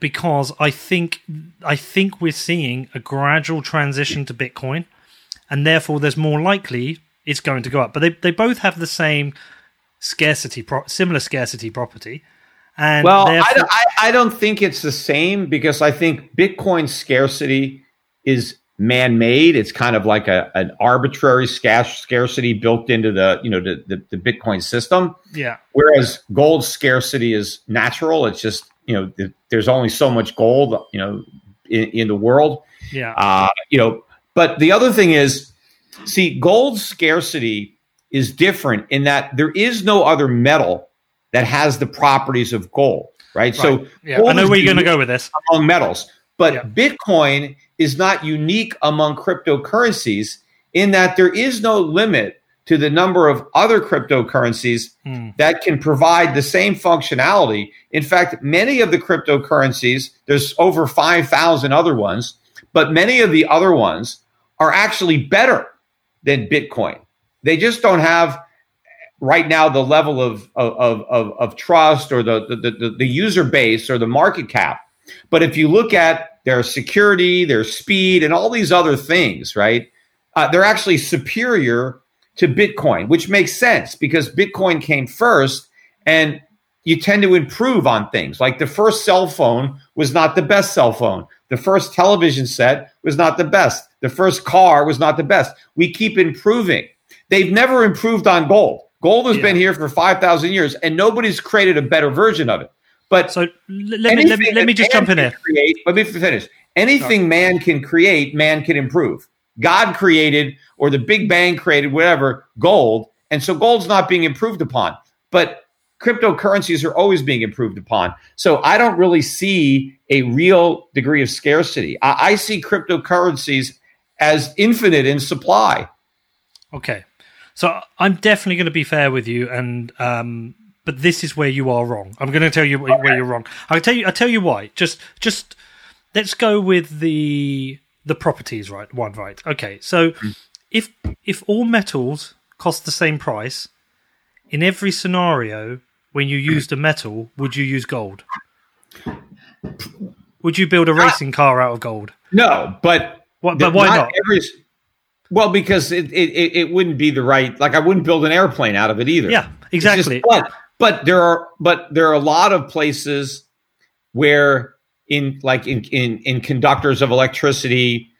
because I think I think we're seeing a gradual transition to Bitcoin, and therefore there's more likely it's going to go up. But they they both have the same scarcity, pro- similar scarcity property. And well, I, I, I don't think it's the same because I think Bitcoin scarcity is man-made. It's kind of like a an arbitrary scarcity built into the you know the, the, the Bitcoin system. Yeah. Whereas gold scarcity is natural. It's just you know, th- there's only so much gold, you know, in, in the world. Yeah. Uh, you know, but the other thing is, see, gold scarcity is different in that there is no other metal that has the properties of gold, right? right. So, yeah, I know where you're going to go with this. Among metals, But Yeah. Bitcoin is not unique among cryptocurrencies in that there is no limit to the number of other cryptocurrencies Hmm. that can provide the same functionality. In fact, many of the cryptocurrencies, there's over 5,000 other ones, but many of the other ones are actually better than Bitcoin. They just don't have right now the level of of, of, of trust or the, the, the, the user base or the market cap. But if you look at their security, their speed, and all these other things, right, uh, they're actually superior to Bitcoin, which makes sense because Bitcoin came first and you tend to improve on things. Like the first cell phone was not the best cell phone. The first television set was not the best. The first car was not the best. We keep improving. They've never improved on gold. Gold has Yeah. been here for 5,000 years and nobody's created a better version of it. But So let me let me, let me just jump in can here. Create, let me finish. Anything man can create, man can improve. God created, or the Big Bang created, whatever, gold. And so gold's not being improved upon. But cryptocurrencies are always being improved upon. So I don't really see a real degree of scarcity. I, I see cryptocurrencies as infinite in supply. Okay, so I'm definitely going to be fair with you, and um, but this is where you are wrong. I'm going to tell you where, where you're wrong. I'll tell you. I'll tell you why. Just just let's go with the the properties right one right. Okay, so mm. if if all metals cost the same price in every scenario, when you used a metal, would you use gold? Would you build a racing car out of gold? No, but What, but why not? Every, well, because it, it, it, wouldn't be the right. Like I wouldn't build an airplane out of it either. Yeah, It's just- exactly. but but there are but there are a lot of places where in like in in, in conductors of electricity,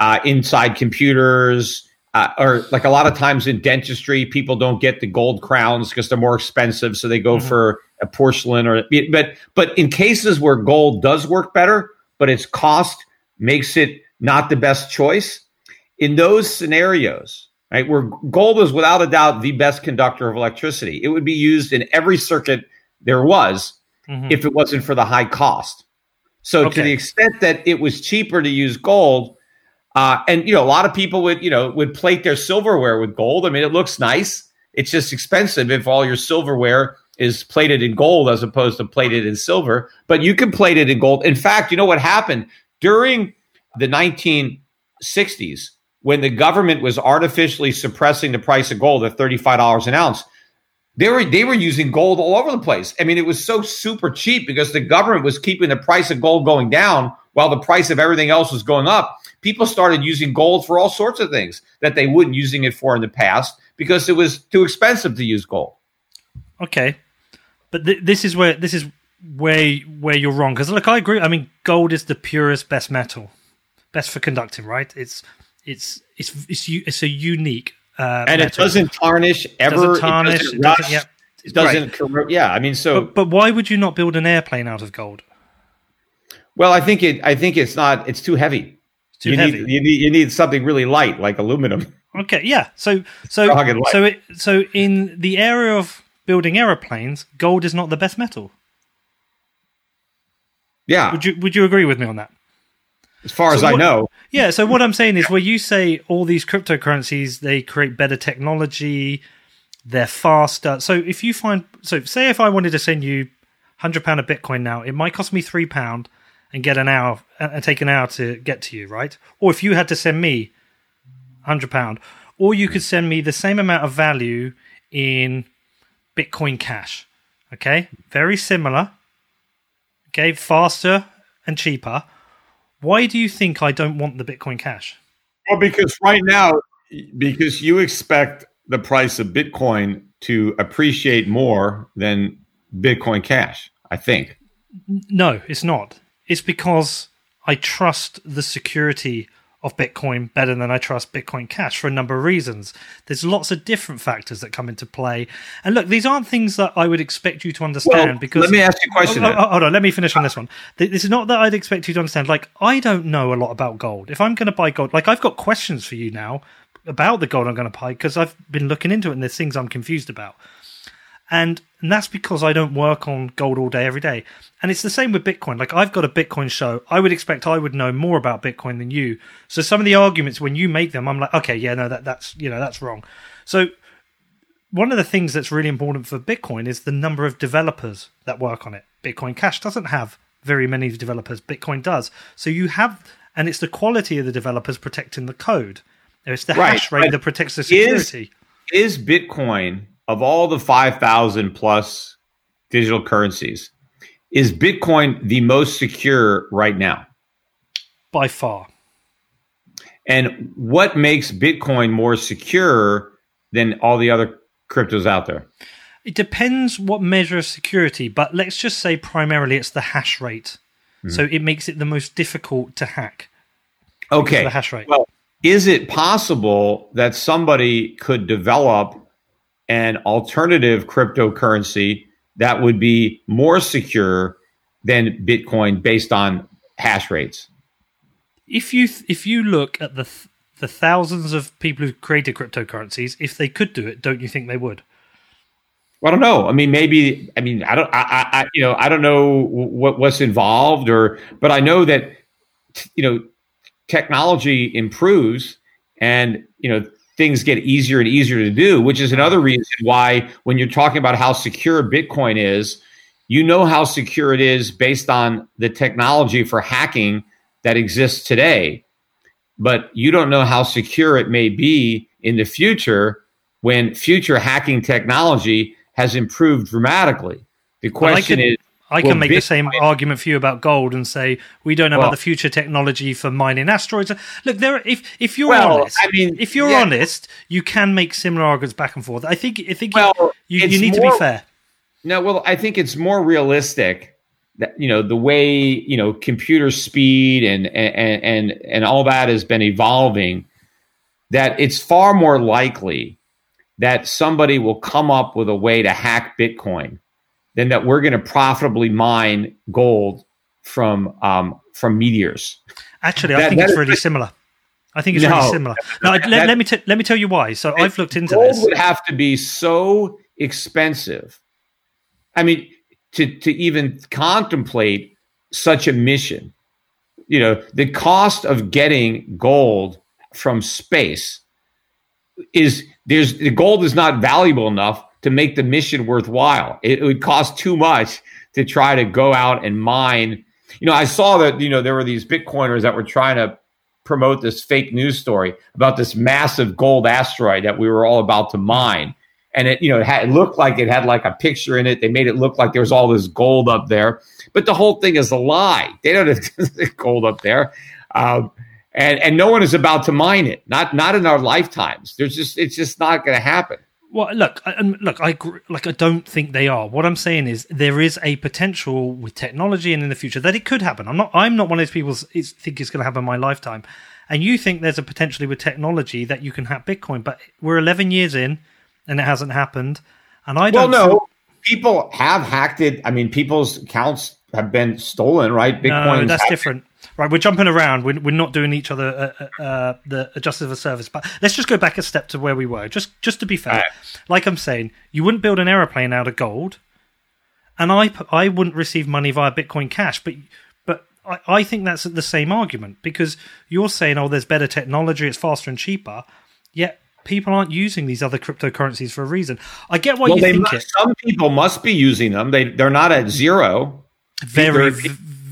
uh, inside computers, uh, or like a lot of times in dentistry, people don't get the gold crowns because they're more expensive, so they go Mhm. for a porcelain or but but in cases where gold does work better, but its cost makes it not the best choice. In those scenarios, right, where gold is without a doubt the best conductor of electricity, it would be used in every circuit there was Mhm. if it wasn't for the high cost. So Okay. to the extent that it was cheaper to use gold, uh, and you know, a lot of people would you know would plate their silverware with gold. I mean, it looks nice. It's just expensive if all your silverware is plated in gold as opposed to plated in silver. But you can plate it in gold. In fact, you know what happened during the 1960s when the government was artificially suppressing the price of gold at $35 an ounce they were they were using gold all over the place. I mean, it was so super cheap because the government was keeping the price of gold going down while the price of everything else was going up. People started using gold for all sorts of things that they wouldn't using it for in the past because it was too expensive to use gold. Okay, but th- this is where this is where where you're wrong because look, I agree. I mean, gold is the purest, best metal, best for conducting. Right? It's it's it's it's it's a unique uh, And it doesn't tarnish ever. Doesn't tarnish. It doesn't, it doesn't- yeah, it doesn't corrode. Yeah, I mean, so But, but why would you not build an airplane out of gold? well, I think it. I think it's not. It's too heavy. It's too you heavy. need you need you need something really light like aluminum. Okay, yeah. So so Strong and light. so it, so in the area of building aeroplanes, gold is not the best metal. Yeah, Would you would you agree with me on that? As far as So I know. Yeah, so what I'm saying is where you say all these cryptocurrencies they create better technology, they're faster. So if you find so say if I wanted to send you 100 pound of bitcoin now, it might cost me 3 pound and get an hour uh, and take an hour to get to you, right? Or if you had to send me 100 pound or you could send me the same amount of value in bitcoin cash. Okay? Very similar. Okay, faster and cheaper. Why do you think I don't want the Bitcoin Cash? Well, because right now, because you expect the price of Bitcoin to appreciate more than Bitcoin Cash, I think. No, it's not. It's because I trust the security of Bitcoin better than I trust Bitcoin Cash for a number of reasons. There's lots of different factors that come into play. And look, these aren't things that I would expect you to understand Well, because let me ask you a question. Oh, oh, oh hold on, let me finish on this one. This is not that I'd expect you to understand. Like, I don't know a lot about gold. If I'm going to buy gold, like, I've got questions for you now about the gold I'm going to buy because I've been looking into it and there's things I'm confused about. And, and that's because I don't work on gold all day, every day. And it's the same with Bitcoin. Like I've got a Bitcoin show. I would expect I would know more about Bitcoin than you. So some of the arguments when you make them, I'm like, okay, yeah, no, that, that's, you know, that's wrong. So one of the things that's really important for Bitcoin is the number of developers that work on it. Bitcoin Cash doesn't have very many developers. Bitcoin does. So you have, and it's the quality of the developers protecting the code. It's the right. hash rate that protects the security. Is, is Bitcoin of all the five thousand plus digital currencies? Is Bitcoin the most secure right now? By far. And what makes Bitcoin more secure than all the other cryptos out there? It depends what measure of security, but let's just say primarily it's the hash rate. Mm-hmm. So it makes it the most difficult to hack. Okay. The hash rate. Well, is it possible that somebody could develop an alternative cryptocurrency that would be more secure than Bitcoin based on hash rates? If you if you look at the the thousands of people who created cryptocurrencies, if they could do it, don't you think they would? Well, I don't know. I mean, maybe. I mean, I don't. I, I you know, I don't know what what's involved, or but I know that you know technology improves, and you know things get easier and easier to do, which is another reason why when you're talking about how secure Bitcoin is, you know how secure it is based on the technology for hacking that exists today, but you don't know how secure it may be in the future when future hacking technology has improved dramatically. The question well, is I can make the same argument for you about gold and say we don't know well, about the future technology for mining asteroids. Look, there. If if you're well, honest, I mean, if you're yeah. honest, you can make similar arguments back and forth. I think. I think well, you, you, you need more, to be fair. No, well, I think it's more realistic that you know the way you know computer speed and and and and all that has been evolving. That it's far more likely that somebody will come up with a way to hack Bitcoin than that we're going to profitably mine gold from um, from meteors. Actually, I that, think that it's really similar. I think it's no, really similar. No, that, let, let, me t- let me tell you why. So I've looked into gold this. would have to be so expensive. I mean, to to even contemplate such a mission, you know, the cost of getting gold from space is there's the gold is not valuable enough to make the mission worthwhile. It, it would cost too much to try to go out and mine. You know, I saw that you know there were these Bitcoiners that were trying to promote this fake news story about this massive gold asteroid that we were all about to mine. And it, you know, it, had, it looked like it had like a picture in it. They made it look like there was all this gold up there, but the whole thing is a lie. They don't have gold up there. Um, and and no one is about to mine it. Not not in our lifetimes. There's just it's just not going to happen. Well, look, I, look, I like. I don't think they are. What I'm saying is there is a potential with technology and in the future that it could happen. I'm not. I'm not one of those people who think it's going to happen in my lifetime. And you think there's a potentially with technology that you can hack Bitcoin, but we're 11 years in, and it hasn't happened. And I don't. Well, no, people have hacked it. I mean, people's accounts have been stolen, right? Bitcoin. No, that's different. Right, we're jumping around. We're, we're not doing each other uh, uh, uh the justice of a service. But let's just go back a step to where we were. Just just to be fair, right. like I'm saying, you wouldn't build an aeroplane out of gold, and I I wouldn't receive money via Bitcoin Cash. But but I, I think that's the same argument because you're saying, oh, there's better technology, it's faster and cheaper. Yet people aren't using these other cryptocurrencies for a reason. I get why well, you think must, it. Some people must be using them. They they're not at zero. Very,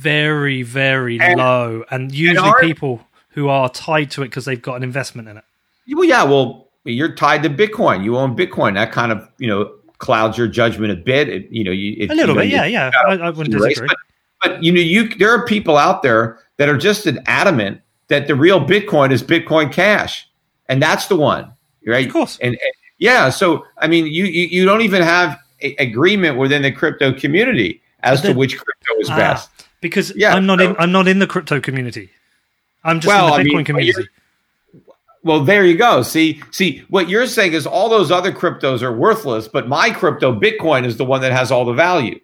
very, very and, low, and usually and people who are tied to it because they've got an investment in it. Well, yeah, well, you're tied to Bitcoin. You own Bitcoin. That kind of you know clouds your judgment a bit. It, you know, you, it, a little you know, bit, yeah, yeah. I, I, wouldn't disagree. But, but you know, you there are people out there that are just adamant that the real Bitcoin is Bitcoin Cash, and that's the one, right? Of course. And, and yeah, so I mean, you, you you don't even have a, agreement within the crypto community as to which crypto is ah, best because yeah, I'm not so, in I'm not in the crypto community. I'm just well, in the Bitcoin I mean, community. Well, there you go. See, see, what you're saying is all those other cryptos are worthless, but my crypto, Bitcoin, is the one that has all the value.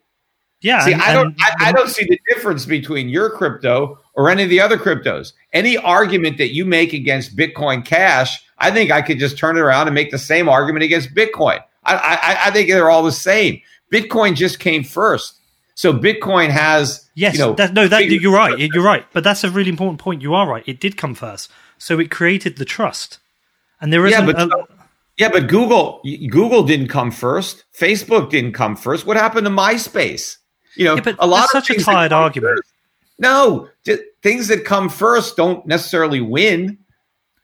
Yeah. See, and, I don't, I, I, don't see the difference between your crypto or any of the other cryptos. Any argument that you make against Bitcoin Cash, I think I could just turn it around and make the same argument against Bitcoin. I, I, I think they're all the same. Bitcoin just came first. So Bitcoin has yes, you know, that, no, that you're right, you're right, but that's a really important point. You are right; it did come first, so it created the trust, and there isn't. Yeah, but, a, yeah, but Google Google didn't come first. Facebook didn't come first. What happened to MySpace? You know, yeah, a lot of such a tired argument. first- no, th- things that come first don't necessarily win.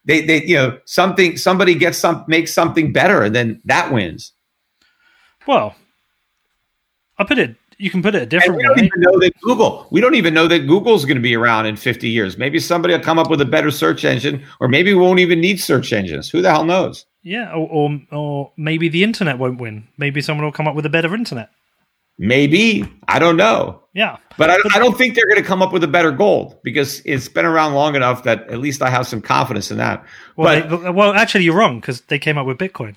They, they, you know, something somebody gets some makes something better, and then that wins. Well, I put it. You can put it a And different we don't way. even know that Google. We don't even know that Google's going to be around in 50 years. Maybe somebody will come up with a better search engine, or maybe we won't even need search engines. Who the hell knows? Yeah, or, or or maybe the internet won't win. Maybe someone will come up with a better internet. Maybe I don't know, Yeah, but I, I don't think they're going to come up with a better gold because it's been around long enough that at least I have some confidence in that. well, but they, well, actually, you're wrong because they came up with Bitcoin.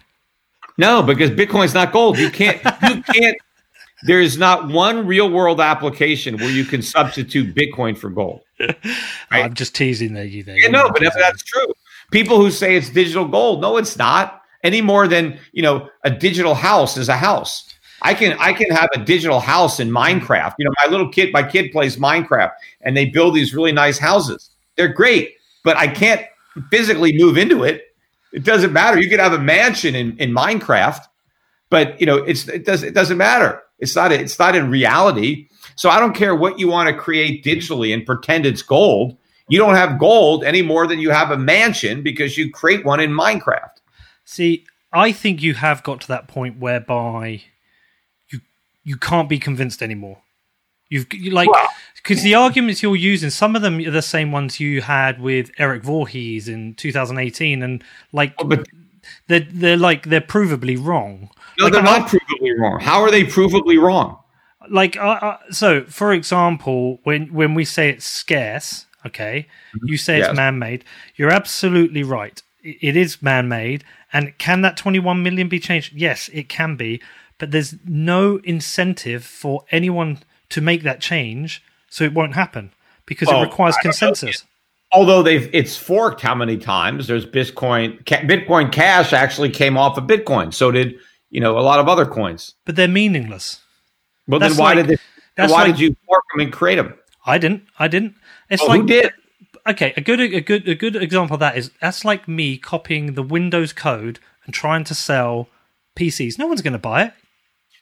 no, because Bitcoin's not gold. You can't. You can't. There is not one real world application where you can substitute Bitcoin for gold. Right. I'm just teasing there, you there. Yeah, no, but if that's true. People who say it's digital gold, no, it's not any more than you know a digital house is a house. I can I can have a digital house in Minecraft. You know, my little kid, my kid plays Minecraft, and they build these really nice houses. They're great, but I can't physically move into it. It doesn't matter. You could have a mansion in, in Minecraft, but you know, it's it does it doesn't matter. It's not it's not in reality. So I don't care what you want to create digitally and pretend it's gold. You don't have gold any more than you have a mansion because you create one in Minecraft. See, I think you have got to that point whereby you you can't be convinced anymore. You've you like Well- because the arguments you're using, some of them are the same ones you had with Eric Voorhees in 2018, and like But they're they're like they're provably wrong. No, they're not provably wrong. How are they provably wrong? like uh, uh, so for example when when we say it's scarce okay you say Yes. it's man-made you're absolutely right it is man-made and can that 21 million be changed yes it can be but there's no incentive for anyone to make that change so it won't happen because Well, it requires consensus Although they've it's forked how many times? There's Bitcoin. Bitcoin Cash actually came off of Bitcoin. So did you know a lot of other coins. but they're meaningless Well, That's then why like- did they, that's why like- did you fork them and create them? i didn't i didn't it's Well, like who did? okay a good a good a good example of that is that's like me copying the windows code and trying to sell pcs no one's going to buy it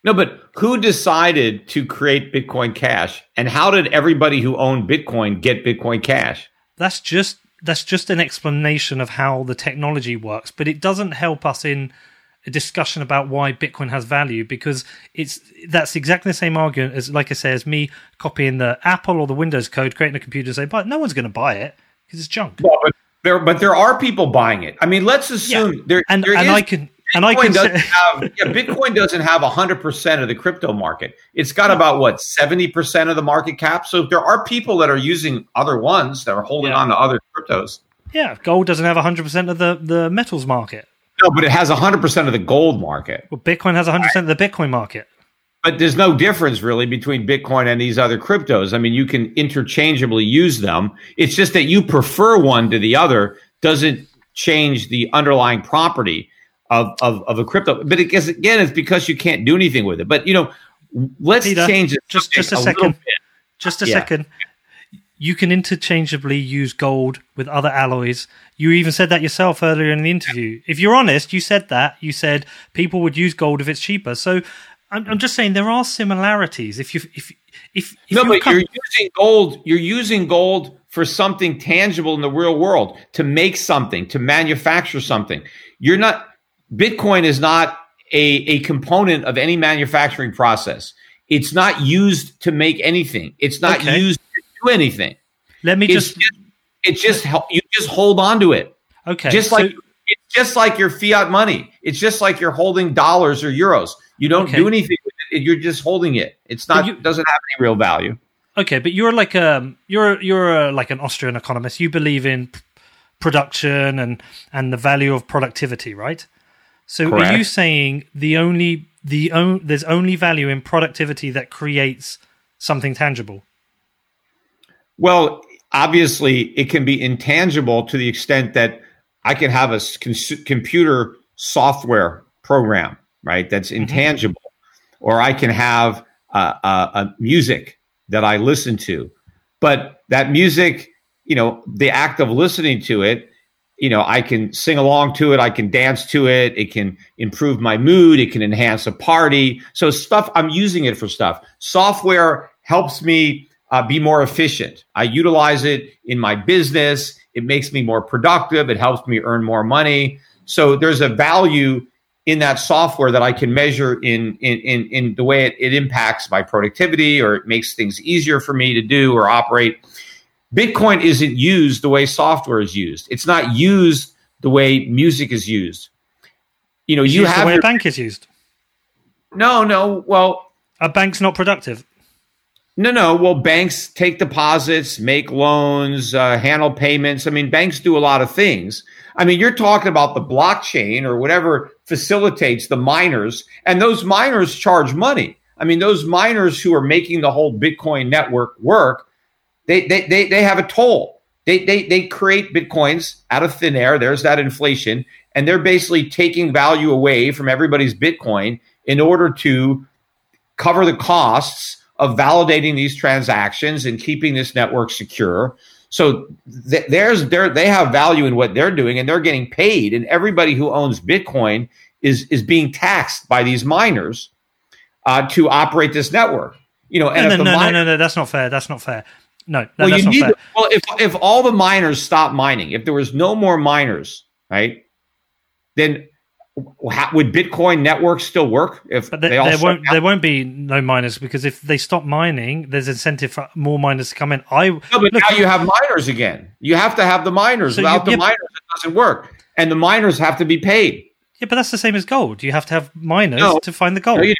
No, but who decided to create Bitcoin Cash, and how did everybody who owned Bitcoin get Bitcoin Cash? that's just that's just an explanation of how the technology works but it doesn't help us in a discussion about why bitcoin has value because it's that's exactly the same argument as like i say as me copying the apple or the windows code creating a computer and say but no one's going to buy it because it's junk Well, but there, but there are people buying it. I mean, let's assume there and there and is- i can and i Bitcoin can doesn't say, have yeah, Bitcoin doesn't have hundred percent of the crypto market. It's got about what seventy percent of the market cap. So there are people that are using other ones that are holding Yeah. on to other cryptos. yeah gold doesn't have 100% of the the metals market No, but it has hundred percent of the gold market. well bitcoin has 100% of the bitcoin market But there's no difference really between Bitcoin and these other cryptos. I mean, you can interchangeably use them. It's just that you prefer one to the other doesn't change the underlying property of, of, of a crypto. But it, guess- again, it's because you can't do anything with it. But, you know, let's Peter, change it. just- just a subject second. Just a Yeah. second. You can interchangeably use gold with other alloys. You even said that yourself earlier in the interview. If you're honest, you said that. You said people would use gold if it's cheaper. So I'm, I'm just saying there are similarities. If you if if, if No, you but come- you're using gold. You're using gold for something tangible in the real world to make something, to manufacture something. You're not. Bitcoin is not a, a component of any manufacturing process. It's not used to make anything. It's not Okay. used do anything. let me It's just just, it's just hel- you just hold on to it. okay. Just so- like it's just like your fiat money. It's just like you're holding dollars or euros. You don't Okay. do anything with it. You're just holding it. It's not you- doesn't have any real value. Okay, but you're like um you're you're uh like an Austrian economist. You believe in p- production and and the value of productivity, right? So are you saying the only the on, there's only value in productivity that creates something tangible? Well, obviously, it can be intangible to the extent that I can have a cons- computer software program, right? That's intangible, or I can have uh, uh, a music that I listen to, but that music, you know, the act of listening to it, you know, I can sing along to it, I can dance to it, it can improve my mood, it can enhance a party. So stuff I'm using it for stuff. Software helps me uh, be more efficient. I utilize it in my business. It makes me more productive. It helps me earn more money. So there's a value in that software that I can measure in in in, in the way it, it impacts my productivity or it makes things easier for me to do or operate. Bitcoin isn't used the way software is used. It's not used the way music is used. You know, It's you have the way your- a bank is used. no, no. Well, A bank's not productive. No, no. Well, banks take deposits, make loans, uh, handle payments. I mean, banks do a lot of things. I mean, you're talking about the blockchain or whatever facilitates the miners, and those miners charge money. I mean, those miners who are making the whole Bitcoin network work, they they they, they have a toll. They, they they create bitcoins out of thin air. There's that inflation, and they're basically taking value away from everybody's Bitcoin in order to cover the costs of validating these transactions and keeping this network secure. So th- there's there they have value in what they're doing and they're getting paid and everybody who owns Bitcoin is is being taxed by these miners uh, to operate this network. You know, and No, no, the no, no, no, no, that's not fair. That's not fair. No, no well, that's you not need fair. to- well if if all the miners stop mining, if there was no more miners, right? Then how, would Bitcoin network still work if But there, they all there won't down? there won't be no miners because if they stop mining, there's incentive for more miners to come in. I No, but look, now you have miners again. You have to have the miners. So Without you- the miners, it doesn't work. And the miners have to be paid. yeah, but that's the same as gold. You have to have miners No. to find the gold. No, you.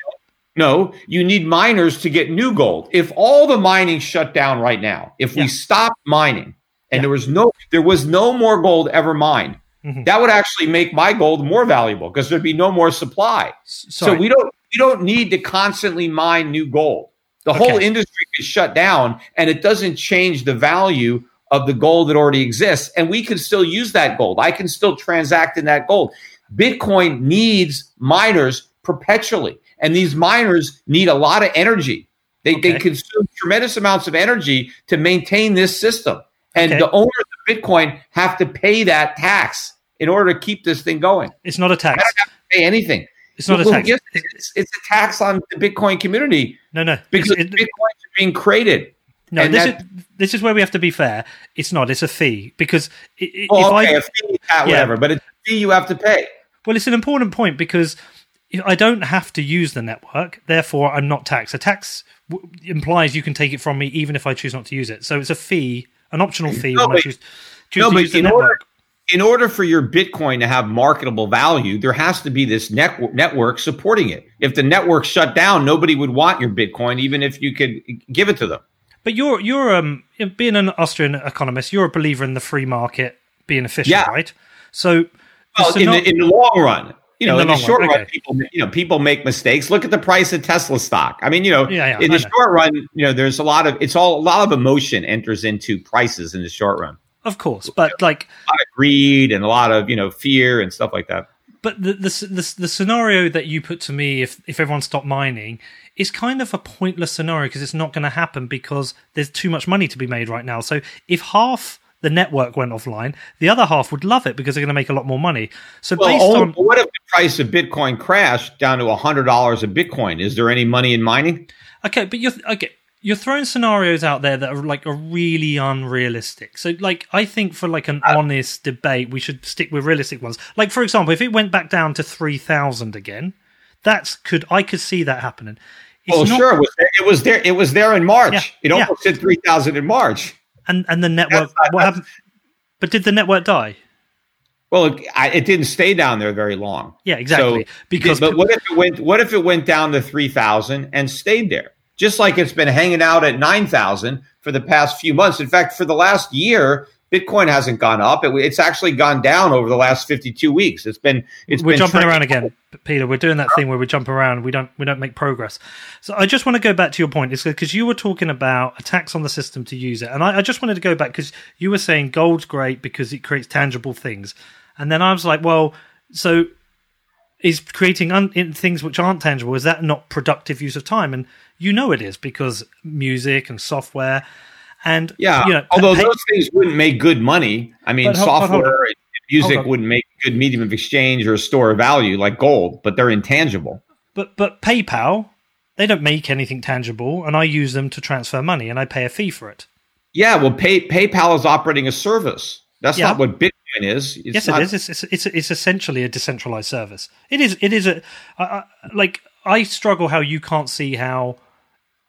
No, you need miners to get new gold. If all the mining shut down right now, if Yeah. we stopped mining and Yeah. there was no there was no more gold ever mined, Mhm. that would actually make my gold more valuable because there'd be no more supply. S- So we don't we don't need to constantly mine new gold. The whole industry is shut down and it doesn't change the value of the gold that already exists. And we can still use that gold. I can still transact in that gold. Bitcoin needs miners perpetually. And these miners need a lot of energy. They, they consume tremendous amounts of energy to maintain this system. And Okay. the owners of Bitcoin have to pay that tax in order to keep this thing going. it's not a I tax. don't have to pay anything. It's not a tax. yes, it's, it's a tax on the Bitcoin community No, no. because It's- it- Bitcoins being created. no, this that- is this is where we have to be fair. It's not. It's a fee because i- i- Well, if oh, okay, I a fee, Yeah. whatever, but it's a fee you have to pay. Well, it's an important point because I don't have to use the network, therefore I'm not taxed. A tax w- implies you can take it from me even if I choose not to use it. So it's a fee, an optional fee No, when I choose, choose No, to but use the network. order, in order for your Bitcoin to have marketable value, there has to be this net- network supporting it. If the network shut down, nobody would want your Bitcoin, even if you could give it to them. But you're you're um being an Austrian economist, you're a believer in the free market being efficient, Yeah. right? So, Well, so in, not- the, in the long run, you In know, the in the, long run, short run, okay. people, you know, people make mistakes. Look at the price of Tesla stock. I mean, you know, Yeah, yeah, in I the know. short run, you know, there's a lot of it's all a lot of emotion enters into prices in the short run. Of course, but like A lot of greed and a lot of you know fear and stuff like that. But the, the the the scenario that you put to me, if if everyone stopped mining, is kind of a pointless scenario because it's not going to happen because there's too much money to be made right now. So if half the network went offline, the other half would love it because they're going to make a lot more money. So Well, based only- on what if the price of Bitcoin crashed down to hundred dollars a Bitcoin? Is there any money in mining? okay, but you're okay. You're throwing scenarios out there that are like are really unrealistic. So, like, I think for like an Uh, honest debate, we should stick with realistic ones. Like, for example, if it went back down to three thousand again, that's could I could see that happening. It's Well, not- sure, it was there. It was there. It was there in March. Yeah, It yeah. almost hit three thousand in March. and and the network not- what happened but did the network die Well, it, I, it didn't stay down there very long. yeah exactly So, because but what if it went? What if it went down to three thousand and stayed there? Just like it's been hanging out at nine thousand for the past few months. In fact, for the last year, Bitcoin hasn't gone up. It, it's actually gone down over the last fifty-two weeks. It's been. It's we're been jumping trending- around again peter we're doing that thing where we jump around we don't we don't make progress so i just want to go back to your point it's because you were talking about attacks on the system to use it and i, I just wanted to go back because you were saying gold's great because it creates tangible things and then i was like well so is creating un- in things which aren't tangible. Is that not productive use of time? And you know it is because music and software and yeah. you know, Although pay- those things wouldn't make good money. I mean, hold- but hold software and music wouldn't make a good medium of exchange or a store of value like gold, but they're intangible. but but PayPal they don't make anything tangible, and I use them to transfer money, and I pay a fee for it. Yeah, well, Pay, PayPal is operating a service. That's Yeah. not what Bitcoin is. Yes, it is. It's, it's it's it's essentially a decentralized service. It is. It is a like I struggle how you can't see how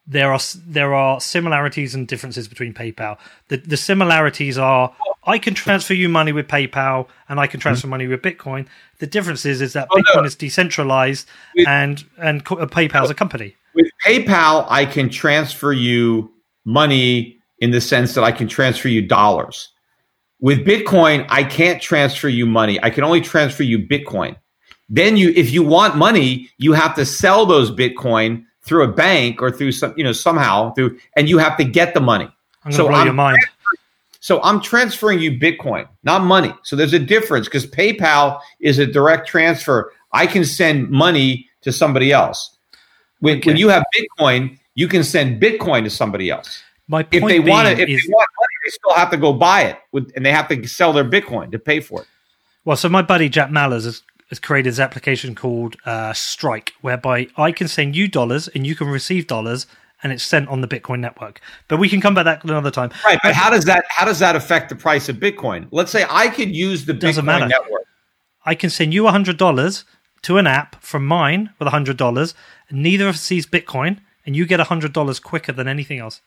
there are there are similarities and differences between PayPal. The the similarities are I can transfer you money with PayPal and I can transfer money with Bitcoin. The difference is is that Oh, no. Bitcoin is decentralized With- and and co- uh, PayPal's a company. With PayPal, I can transfer you money in the sense that I can transfer you dollars. With Bitcoin, I can't transfer you money. I can only transfer you Bitcoin. Then you, if you want money, you have to sell those Bitcoin through a bank or through some, you know, somehow through, and you have to get the money. I'm So blow I'm your mind. So I'm transferring you Bitcoin, not money. So there's a difference because PayPal is a direct transfer. I can send money to somebody else. When, Okay. when you have Bitcoin, you can send Bitcoin to somebody else. My If point they want it, if is they want they still have to go buy it, with, and they have to sell their Bitcoin to pay for it. Well, so my buddy Jack Mallers has, has created this application called uh, Strike, whereby I can send you dollars and you can receive dollars, and it's sent on the Bitcoin network. But we can come back to that another time. Right, but how does that how does that affect the price of Bitcoin? Let's say I could use the Doesn't Bitcoin matter. network. I can send you hundred dollars to an app from mine with hundred dollars, and neither of us sees Bitcoin, and you get hundred dollars quicker than anything else.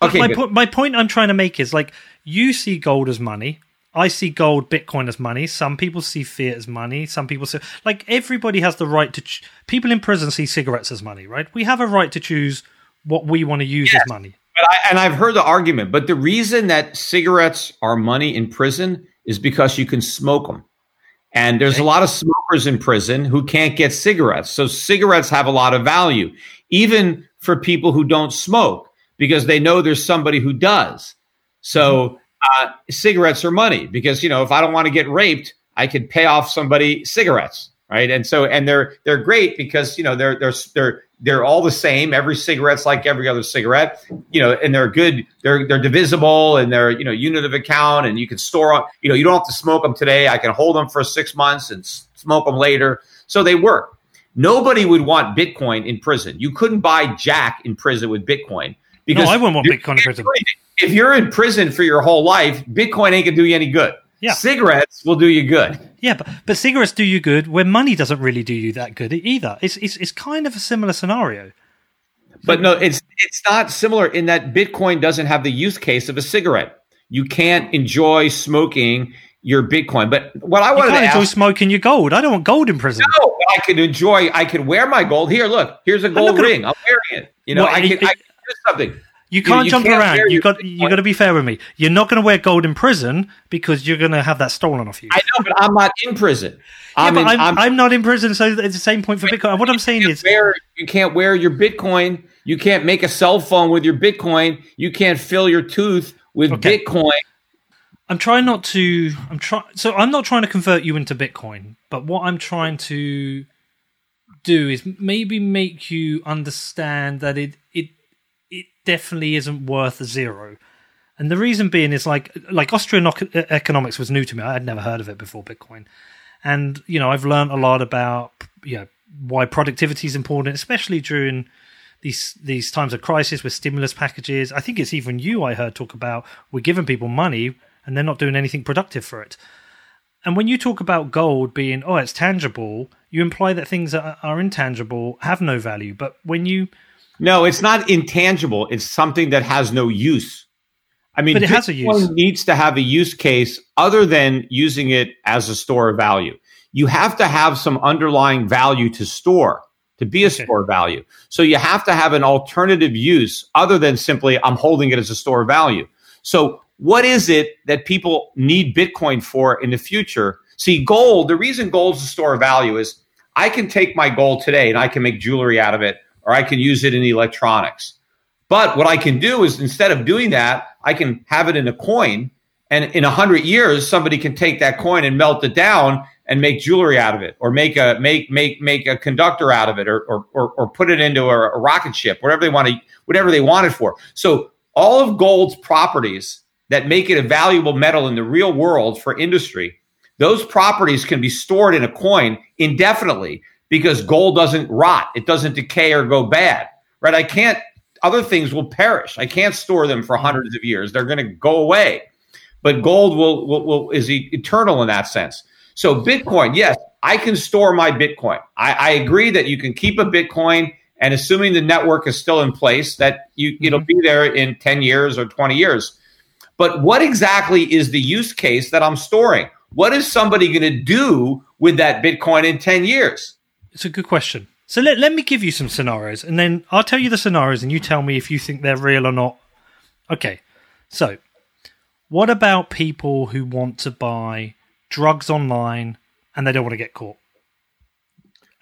But Okay, my, po- my point I'm trying to make is like you see gold as money. I see gold, Bitcoin as money. Some people see fiat as money. Some people see like everybody has the right to. Ch- people in prison see cigarettes as money, right? We have a right to choose what we want to use as money. But I, and I've heard the argument, but the reason that cigarettes are money in prison is because you can smoke them. And there's a lot of smokers in prison who can't get cigarettes. So cigarettes have a lot of value, even for people who don't smoke, because they know there's somebody who does. So uh, cigarettes are money because, you know, if I don't want to get raped, I could pay off somebody cigarettes. Right. And so, and they're, they're great because, you know, they're, they're, they're, they're all the same. Every cigarette's like every other cigarette, you know, and they're good. They're they're divisible and they're you know unit of account, and you can store them. You know, you don't have to smoke them today. I can hold them for six months and smoke them later. So they work. Nobody would want Bitcoin in prison. You couldn't buy Jack in prison with Bitcoin No, I wouldn't want Bitcoin in prison. If you're in prison for your whole life, Bitcoin ain't gonna do you any good. Yeah. cigarettes will do you good. Yeah, but, but cigarettes do you good when money doesn't really do you that good either. It's it's, it's kind of a similar scenario. But no, it's it's not similar in that Bitcoin doesn't have the use case of a cigarette. You can't enjoy smoking your Bitcoin. But what I wanted can't to enjoy ask, smoking your gold. I don't want gold in prison. no, I can enjoy. I can wear my gold. Here, look. Here's a gold ring. I'm wearing it. You know, I it- can. I can something. You can't you jump can't around. You got you got to be fair with me. You're not going to wear gold in prison because you're going to have that stolen off you. I know, but I'm not in prison. yeah, I'm, but in, I'm, I'm, I'm not in prison, so it's the same point for Bitcoin. What I'm saying is, wear, you can't wear your Bitcoin. You can't make a cell phone with your Bitcoin. You can't fill your tooth with Okay. Bitcoin. I'm trying not to. I'm trying. So I'm not trying to convert you into Bitcoin, but what I'm trying to do is maybe make you understand that it definitely isn't worth zero. And the reason being is like like Austrian uh, economics was new to me. I had never heard of it before Bitcoin, and you know I've learned a lot about you know why productivity is important, especially during these these times of crisis with stimulus packages. I think it's even you I heard talk about we're giving people money and they're not doing anything productive for it. And when you talk about gold being oh it's tangible, you imply that things that are, are intangible have no value. But when you No, it's not intangible. It's something that has no use. I mean, But it has a Bitcoin use. needs to have a use case other than using it as a store of value. You have to have some underlying value to store to be a Okay. store of value. So you have to have an alternative use other than simply I'm holding it as a store of value. So what is it that people need Bitcoin for in the future? See, gold, the reason gold is a store of value is I can take my gold today and I can make jewelry out of it or I can use it in electronics. But what I can do is instead of doing that, I can have it in a coin. And in a hundred years, somebody can take that coin and melt it down and make jewelry out of it, or make a make make make a conductor out of it, or or or, or put it into a, a rocket ship, whatever they want to whatever they want it for. So all of gold's properties that make it a valuable metal in the real world for industry, those properties can be stored in a coin indefinitely because gold doesn't rot, it doesn't decay or go bad. Right? I can't other things will perish. I can't store them for hundreds of years. They're going to go away. But gold will, will, will is eternal in that sense. So Bitcoin, yes, I can store my Bitcoin. I, I, agree that you can keep a Bitcoin, and assuming the network is still in place, that you mm-hmm. it'll be there in ten years or twenty years. But what exactly is the use case that I'm storing? What is somebody going to do with that Bitcoin in ten years? It's a good question. So let, let me give you some scenarios and then I'll tell you the scenarios and you tell me if you think they're real or not. Okay. So, what about people who want to buy drugs online and they don't want to get caught?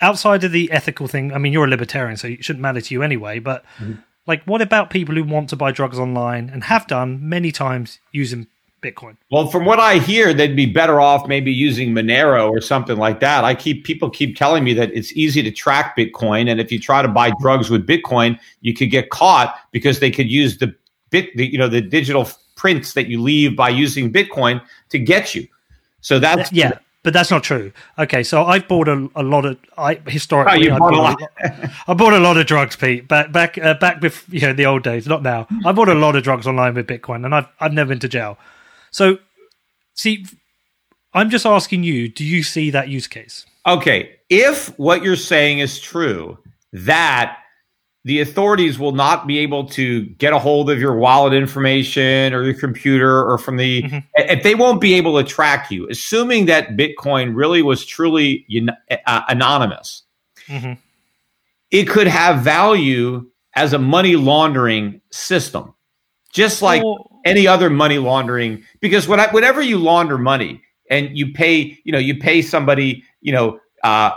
Outside of the ethical thing, I mean, you're a libertarian, so it shouldn't matter to you anyway, but mm-hmm. like, what about people who want to buy drugs online and have done many times using Bitcoin. Well, from what I hear, they'd be better off maybe using Monero or something like that. I keep people keep telling me that it's easy to track Bitcoin, and if you try to buy drugs with Bitcoin, you could get caught because they could use the bit, the, you know, the digital prints that you leave by using Bitcoin to get you. So that's yeah. But that's not true. Okay, so I've bought a, a lot of I historically oh, I, bought a lot, I bought a lot of drugs, Pete. Back back uh, back before you know the old days, not now. I bought a lot of drugs online with Bitcoin, and I've I've never been to jail. So, see, I'm just asking you, do you see that use case? Okay. If what you're saying is true, that the authorities will not be able to get a hold of your wallet information or your computer or from the mm-hmm. if they won't be able to track you assuming that bitcoin really was truly uh, anonymous mm-hmm. it could have value as a money laundering system just like any other money laundering. Because when I, whenever you launder money and you pay, you know, you pay somebody, you know, uh,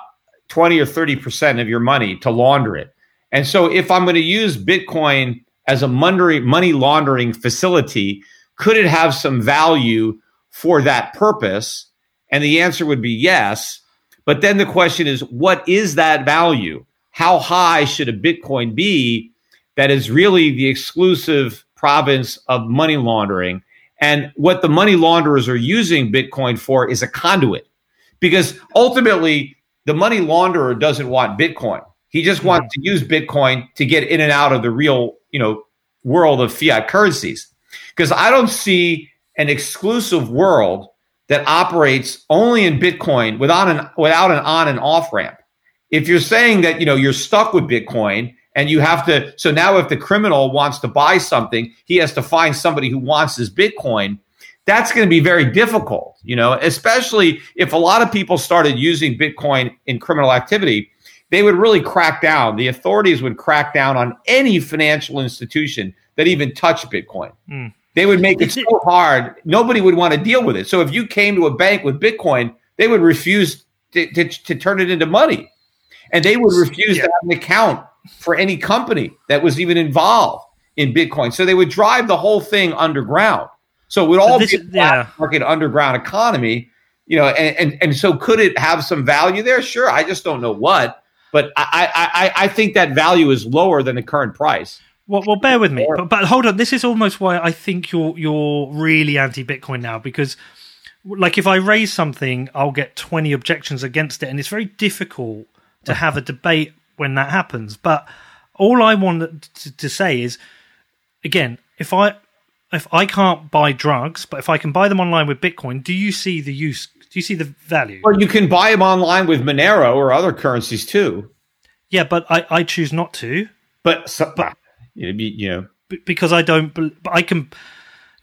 twenty or thirty percent of your money to launder it. And so, if I'm going to use Bitcoin as a money laundering facility, could it have some value for that purpose? And the answer would be yes. But then the question is, what is that value? How high should a Bitcoin be that is really the exclusive province of money laundering. And what the money launderers are using Bitcoin for is a conduit because ultimately the money launderer doesn't want Bitcoin. He just wants to use Bitcoin to get in and out of the real, you know, world of fiat currencies. Because I don't see an exclusive world that operates only in Bitcoin without an without an on and off ramp. If you're saying that, you know, you're stuck with Bitcoin and you have to so now if the criminal wants to buy something he has to find somebody who wants his bitcoin. That's going to be very difficult you know especially if a lot of people started using bitcoin in criminal activity they would really crack down. The authorities would crack down on any financial institution that even touched bitcoin. Mm. they would make it so hard nobody would want to deal with it. So if you came to a bank with bitcoin they would refuse to, to, to turn it into money and they would refuse yeah. to have an account for any company that was even involved in Bitcoin. So they would drive the whole thing underground. So it would all this, be a yeah. market underground economy, you know, and, and, and so could it have some value there? Sure. I just don't know what, but I, I, I think that value is lower than the current price. Well, well, bear with me, but, but hold on. This is almost why I think you're you're really anti-Bitcoin now because, like, if I raise something, I'll get twenty objections against it, and it's very difficult to have a debate when that happens. But all I want to, to say is, again, if I if I can't buy drugs, but if I can buy them online with Bitcoin, do you see the use? Do you see the value? Well, you can buy them online with Monero or other currencies too. Yeah, but I, I choose not to. But, so, but you know, because I don't. But I can.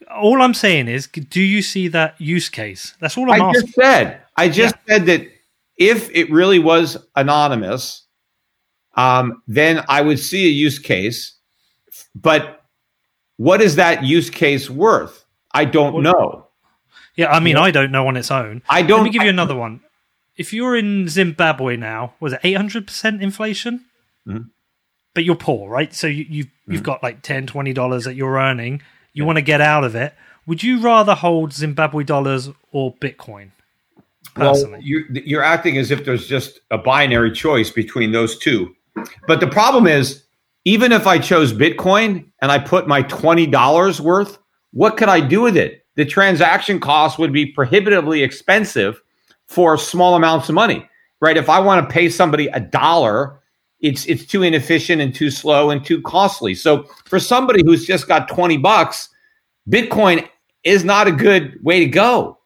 All I'm saying is, do you see that use case? That's all I'm I asking. just said. I just yeah. said that if it really was anonymous, um, then I would see a use case. But what is that use case worth? I don't know. Yeah, I mean, I don't know on its own. I don't. Let me give you another one. If you're in Zimbabwe now, was it 800% inflation? Mm-hmm. But you're poor, right? So you, you've mm-hmm. you've got like 10 $20 that you're earning. You yeah. want to get out of it. Would you rather hold Zimbabwe dollars or Bitcoin? Personally, well, you're, you're acting as if there's just a binary choice between those two. But the problem is, even if I chose Bitcoin and I put my twenty dollars worth, what could I do with it? The transaction cost would be prohibitively expensive for small amounts of money, right? If I want to pay somebody a dollar, it's it's too inefficient and too slow and too costly. So for somebody who's just got twenty bucks, Bitcoin is not a good way to go.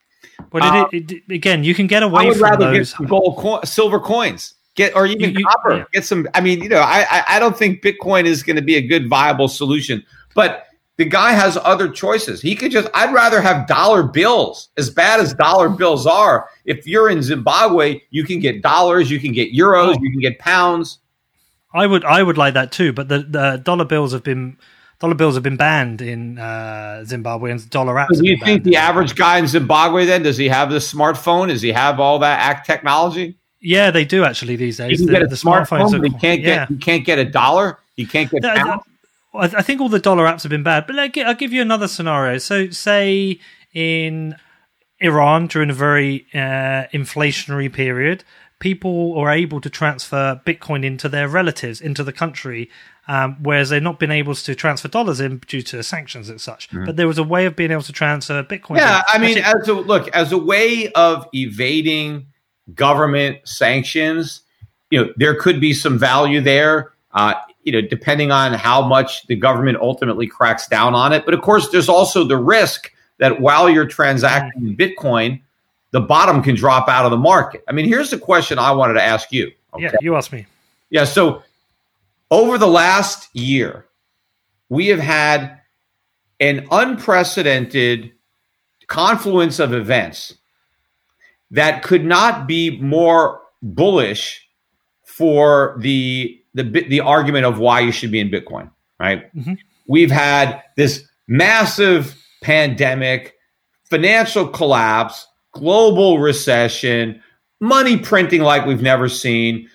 But uh, it, it, again, you can get away I would rather get gold, silver coins, get or even you, copper. Yeah. Get some. I mean, you know, I, I I don't think Bitcoin is going to be a good viable solution, but the guy has other choices. He could just, I'd rather have dollar bills, as bad as dollar bills are. If you're in Zimbabwe, you can get dollars, you can get euros, oh. you can get pounds. I would, I would like that too, but the, the dollar bills have been, dollar bills have been banned in uh, Zimbabwe and dollar apps. Do you think the average guy in Zimbabwe then, does he have the smartphone? Does he have all that act technology? Yeah, they do actually these days. You can the, get a the smartphone, smartphones are, he can't get, yeah. he can't get a dollar. He can't get. I think all the dollar apps have been bad, but I'll give you another scenario. So, say in Iran during a very uh, inflationary period, people are able to transfer Bitcoin into their relatives into the country, um, whereas they've not been able to transfer dollars in due to sanctions and such. Mm. But there was a way of being able to transfer Bitcoin. Yeah, in. I mean, Actually, as a look as a way of evading government sanctions, you know, there could be some value there. Uh, you know, depending on how much the government ultimately cracks down on it. But of course, there's also the risk that while you're transacting in Bitcoin, the bottom can drop out of the market. I mean, here's the question I wanted to ask you. Okay? Yeah, you asked me. Yeah. So over the last year, we have had an unprecedented confluence of events that could not be more bullish for the the the argument of why you should be in Bitcoin, right? Mm-hmm. We've had this massive pandemic, financial collapse, global recession, money printing like we've never seen,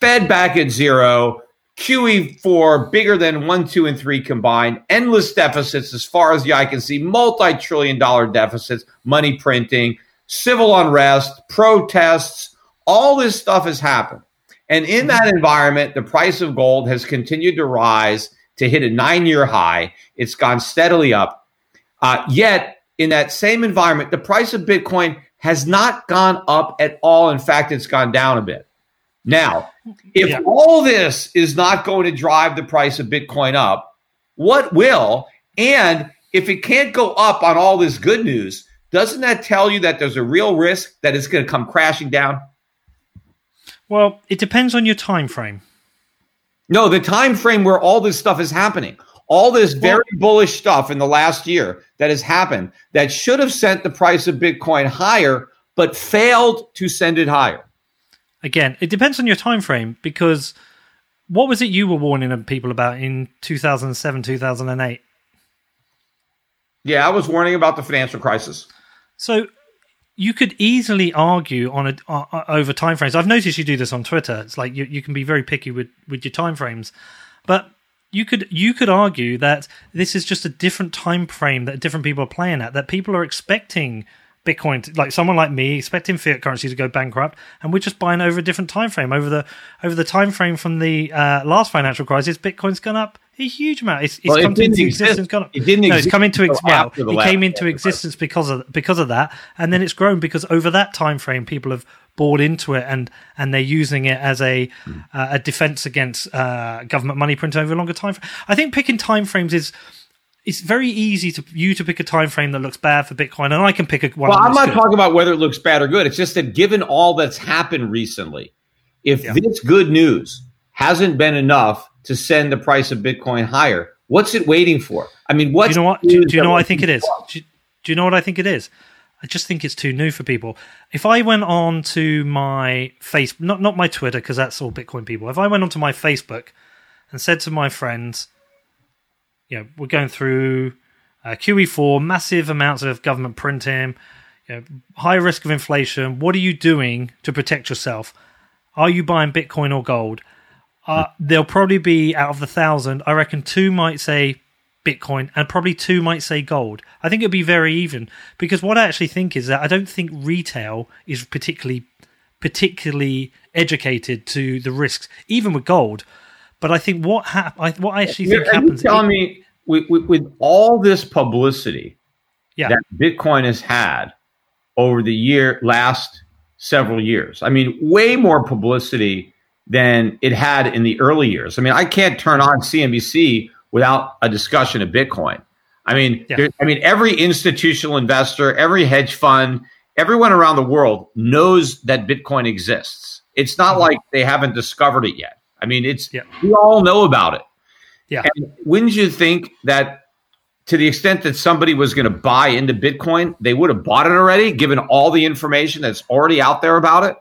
Fed back at zero, QE4 bigger than one, two, and three combined, endless deficits as far as the eye can see, multi trillion dollar deficits, money printing, civil unrest, protests, all this stuff has happened. And in that environment, the price of gold has continued to rise to hit a nine year high. It's gone steadily up. Uh, yet, in that same environment, the price of Bitcoin has not gone up at all. In fact, it's gone down a bit. Now, if yeah. all this is not going to drive the price of Bitcoin up, what will? And if it can't go up on all this good news, doesn't that tell you that there's a real risk that it's going to come crashing down? Well, it depends on your time frame. No, the time frame where all this stuff is happening. All this very bullish stuff in the last year that has happened that should have sent the price of Bitcoin higher, but failed to send it higher. Again, it depends on your time frame because what was it you were warning people about in 2007, 2008? Yeah, I was warning about the financial crisis. So you could easily argue on a uh, over timeframes. I've noticed you do this on Twitter. It's like you, you can be very picky with with your timeframes, but you could you could argue that this is just a different time frame that different people are playing at. That people are expecting Bitcoin, to, like someone like me, expecting fiat currency to go bankrupt, and we're just buying over a different time frame. Over the over the time frame from the uh, last financial crisis, Bitcoin's gone up a huge amount. It's, it's well, come it into existence. Gone, it didn't. No, it's come into ex- well, it came into existence because of because of that, and then it's grown because over that time frame, people have bought into it and and they're using it as a mm. uh, a defense against uh, government money print over a longer time. I think picking time frames is it's very easy to you to pick a time frame that looks bad for Bitcoin, and I can pick a one. Well, I'm not good. talking about whether it looks bad or good. It's just that given all that's happened recently, if yeah. this good news hasn't been enough to send the price of Bitcoin higher, What's it waiting for? I mean, what? Do you know what? Do, do you know what I think it is? Do, do you know what I think it is? I just think it's too new for people. If I went on to my face, not not my Twitter because that's all Bitcoin people. If I went onto my Facebook and said to my friends, you know, we're going through uh, QE4, massive amounts of government printing, you know, high risk of inflation. What are you doing to protect yourself? Are you buying Bitcoin or gold? Uh, there'll probably be out of the thousand, I reckon two might say Bitcoin, and probably two might say gold. I think it'd be very even because what I actually think is that I don't think retail is particularly particularly educated to the risks, even with gold. But I think what hap- I, what I actually think Are you happens. telling me with, with, with all this publicity Yeah. that Bitcoin has had over the year last several years. I mean, way more publicity than it had in the early years. I mean, I can't turn on CNBC without a discussion of Bitcoin. I mean, Yeah. there- I mean, every institutional investor, every hedge fund, everyone around the world knows that Bitcoin exists. It's not mm-hmm. like they haven't discovered it yet. I mean, it's Yeah. we all know about it. Yeah. And wouldn't you think that to the extent that somebody was going to buy into Bitcoin, they would have bought it already, given all the information that's already out there about it?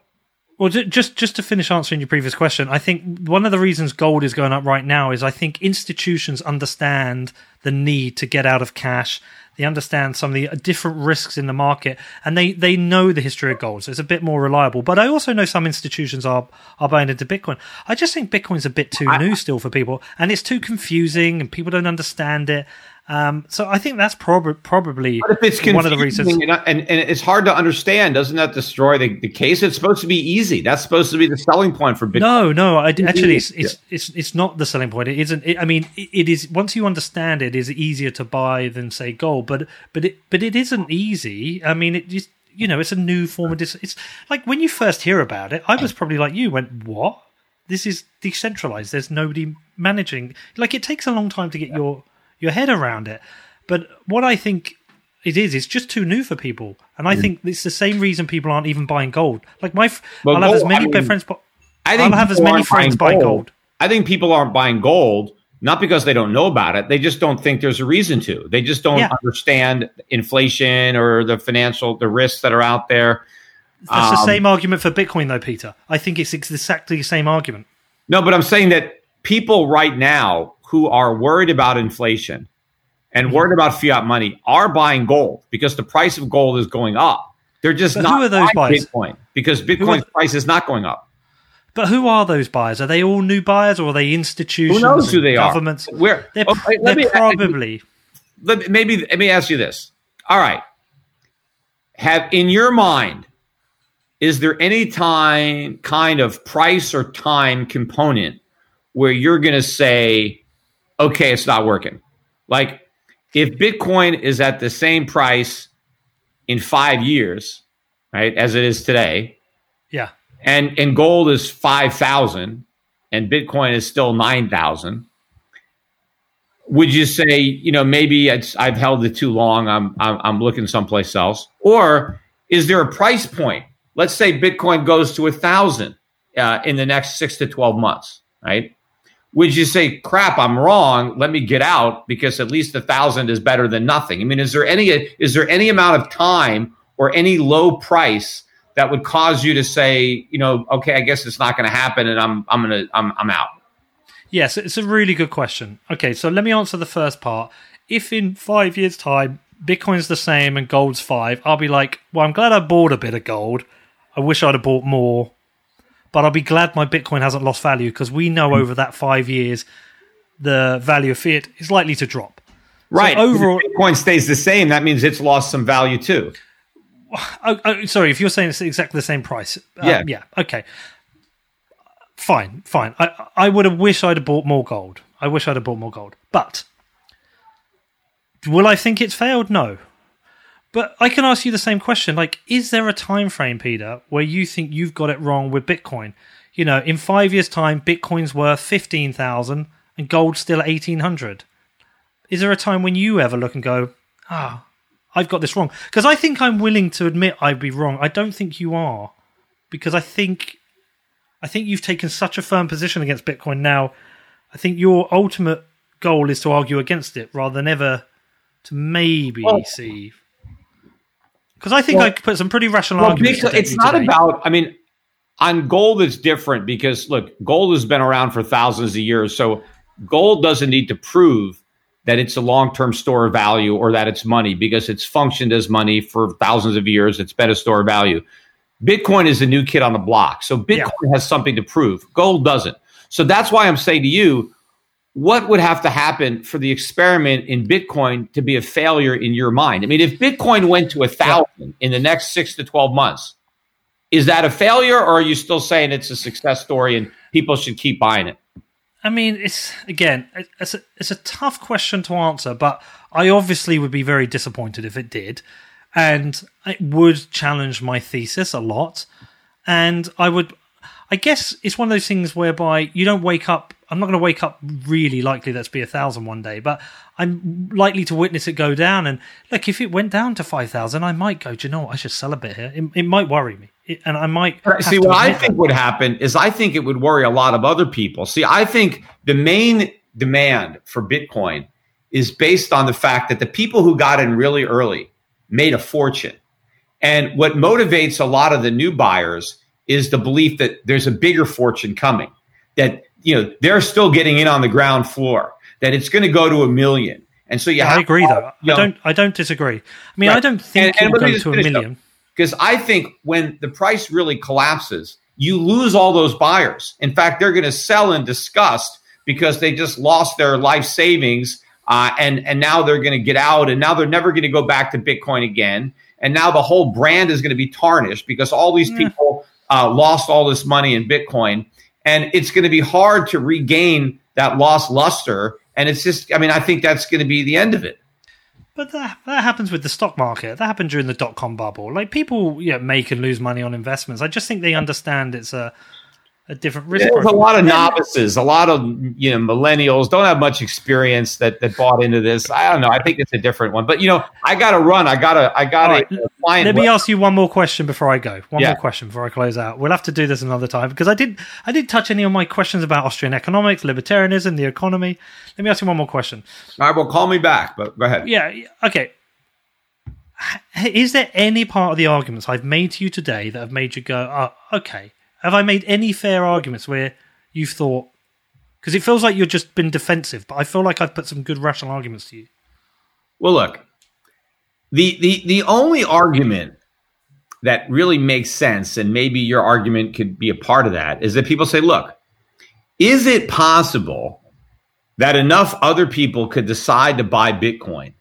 Well, just just to finish answering your previous question, I think one of the reasons gold is going up right now is I think institutions understand the need to get out of cash. They understand some of the uh, different risks in the market, and they, they know the history of gold, so it's a bit more reliable. But I also know some institutions are are buying into Bitcoin. I just think Bitcoin's a bit too new still for people, and it's too confusing, and people don't understand it. Um, so I think that's prob- probably one of the reasons. and, and, and it's hard to understand, doesn't that destroy the, the case? It's supposed to be easy. That's supposed to be the selling point for Bitcoin. No, no. I, actually, it's, it's it's it's not the selling point. It isn't. It, I mean, it, it is. Once you understand it, is easier to buy than say gold. But but it but it isn't easy. I mean, it just you know, it's a new form of. Dis- it's like when you first hear about it, I was probably like you. Went what? This is decentralized. There's nobody managing. Like it takes a long time to get your your head around it. But what I think it is, it's just too new for people, and I think it's the same reason people aren't even buying gold. Like my, Well, I'll have as many I mean, friends. I think I'll have as many friends buy gold. I think people aren't buying gold not because they don't know about it. They just don't think there's a reason to. They just don't Yeah. understand inflation or the financial the risks that are out there. That's the Um, same argument for Bitcoin, though, Peter. I think it's exactly the same argument. No, but I'm saying that people right now who are worried about inflation and worried about fiat money are buying gold because the price of gold is going up. They're just But not who are those buying buyers? Bitcoin because Bitcoin's price is not going up. But who are those buyers? Are they all new buyers, or are they institutions? Who knows who they governments? are? Where They're, let they're me- probably. let, me- maybe let me ask you this. All right. Have in your mind, is there any time kind of price or time component where you're going to say, okay, it's not working? Like if Bitcoin is at the same price in five years, right, as it is today, Yeah. and and gold is 5000 and bitcoin is still 9000 would you say you know maybe it's, i've held it too long I'm, I'm i'm looking someplace else or is there a price point let's say bitcoin goes to a thousand uh, in the next six to 12 months right would you say crap i'm wrong let me get out because at least a thousand is better than nothing i mean is there any is there any amount of time or any low price that would cause you to say, you know, okay, I guess it's not going to happen, and I'm I'm gonna I'm I'm out. Yes, it's a really good question. Okay, so let me answer the first part. If in five years' time Bitcoin's the same and gold's five, I'll be like, well, I'm glad I bought a bit of gold. I wish I'd have bought more, but I'll be glad my Bitcoin hasn't lost value because we know over that five years the value of fiat is likely to drop. Right. overall- if Bitcoin stays the same. That means it's lost some value too. Oh, oh, sorry, if you're saying it's exactly the same price, uh, Yeah. yeah, okay, fine, fine. I I would have wished I'd have bought more gold. I wish I'd have bought more gold, but will I think it's failed? No. But I can ask you the same question. Like, is there a time frame, Peter, where you think you've got it wrong with Bitcoin? You know, in five years' time, Bitcoin's worth fifteen thousand and gold's still at eighteen hundred. Is there a time when you ever look and go, ah, I've got this wrong? Because I think I'm willing to admit I'd be wrong. I don't think you are, because I think, I think you've taken such a firm position against Bitcoin now. I think your ultimate goal is to argue against it rather than ever to maybe Well- see. Because I think Well- I could put some pretty rational Well, arguments. It's not today. about. I mean, on gold, it's different because look, gold has been around for thousands of years, so gold doesn't need to prove that it's a long-term store of value or that it's money because it's functioned as money for thousands of years. It's been a store of value. Bitcoin is a new kid on the block, so Bitcoin has something to prove. Gold doesn't. So that's why I'm saying to you, what would have to happen for the experiment in Bitcoin to be a failure in your mind? I mean, if Bitcoin went to a thousand in the next six to 12 months, is that a failure or are you still saying it's a success story and people should keep buying it? I mean, it's again, it's a, it's a tough question to answer, but I obviously would be very disappointed if it did, and it would challenge my thesis a lot, and I would I guess it's one of those things whereby you don't wake up. I'm not going to wake up really likely that's be a thousand one day, but I'm likely to witness it go down. And look, if it went down to five thousand, I might go. Do you know what? I should sell a bit here. It, it might worry me, it, and I might see. What I think that. would happen is I think it would worry a lot of other people. See, I think the main demand for Bitcoin is based on the fact that the people who got in really early made a fortune, and what motivates a lot of the new buyers is the belief that there's a bigger fortune coming, that you know they're still getting in on the ground floor, that it's going to go to a million. And so yeah, I agree though. You know, I don't I don't disagree. I mean, right. I don't think and, it'll go to a million. Because I think when the price really collapses, you lose all those buyers. In fact, they're going to sell in disgust because they just lost their life savings, uh, and and now they're going to get out, and now they're never going to go back to Bitcoin again. And now the whole brand is going to be tarnished because all these yeah. people uh, lost all this money in Bitcoin. And it's going to be hard to regain that lost luster. And it's just, I mean, I think that's going to be the end of it. But that, that happens with the stock market. That happened during the dot com bubble. Like people you know, make and lose money on investments. I just think they understand it's a a different risk. There's a lot of novices, a lot of you know millennials don't have much experience that that bought into this. I don't know. I think it's a different one. But you know, I got to run. I got to. I got right. to. Let me ask you one more question before I go. One yeah. more question before I close out. We'll have to do this another time because I did. I did touch any of my questions about Austrian economics, libertarianism, the economy. Let me ask you one more question. All right. Well, call me back. But go ahead. Yeah. Okay. Is there any part of the arguments I've made to you today that have made you go, oh, okay, have I made any fair arguments where you've thought? Because it feels like you've just been defensive, but I feel like I've put some good rational arguments to you. Well, look, the the the only argument that really makes sense, and maybe your argument could be a part of that, is that people say, look, is it possible that enough other people could decide to buy Bitcoin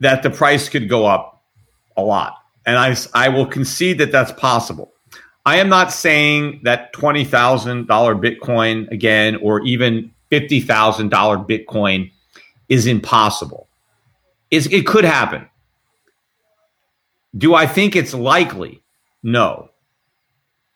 that the price could go up a lot? And I, I will concede that that's possible. I am not saying that $20,000 Bitcoin again, or even $50,000 Bitcoin is impossible. It's, it could happen. Do I think it's likely? No.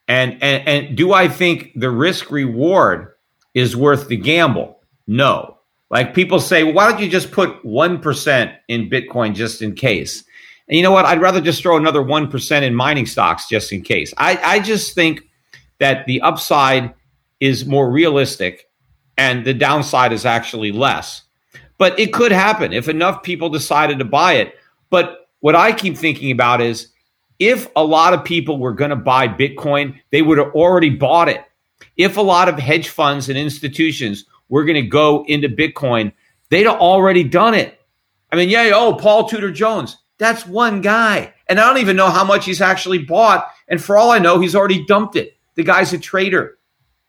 And, and, and do I think the risk reward is worth the gamble? No. Like people say, well, why don't you just put 1% in Bitcoin just in case? And you know what? I'd rather just throw another 1% in mining stocks just in case. I, I just think that the upside is more realistic and the downside is actually less. But it could happen if enough people decided to buy it. But what I keep thinking about is if a lot of people were going to buy Bitcoin, they would have already bought it. If a lot of hedge funds and institutions were going to go into Bitcoin, they'd have already done it. I mean, yeah, oh, Paul Tudor Jones, that's one guy. And I don't even know how much he's actually bought. And for all I know, he's already dumped it. The guy's a trader.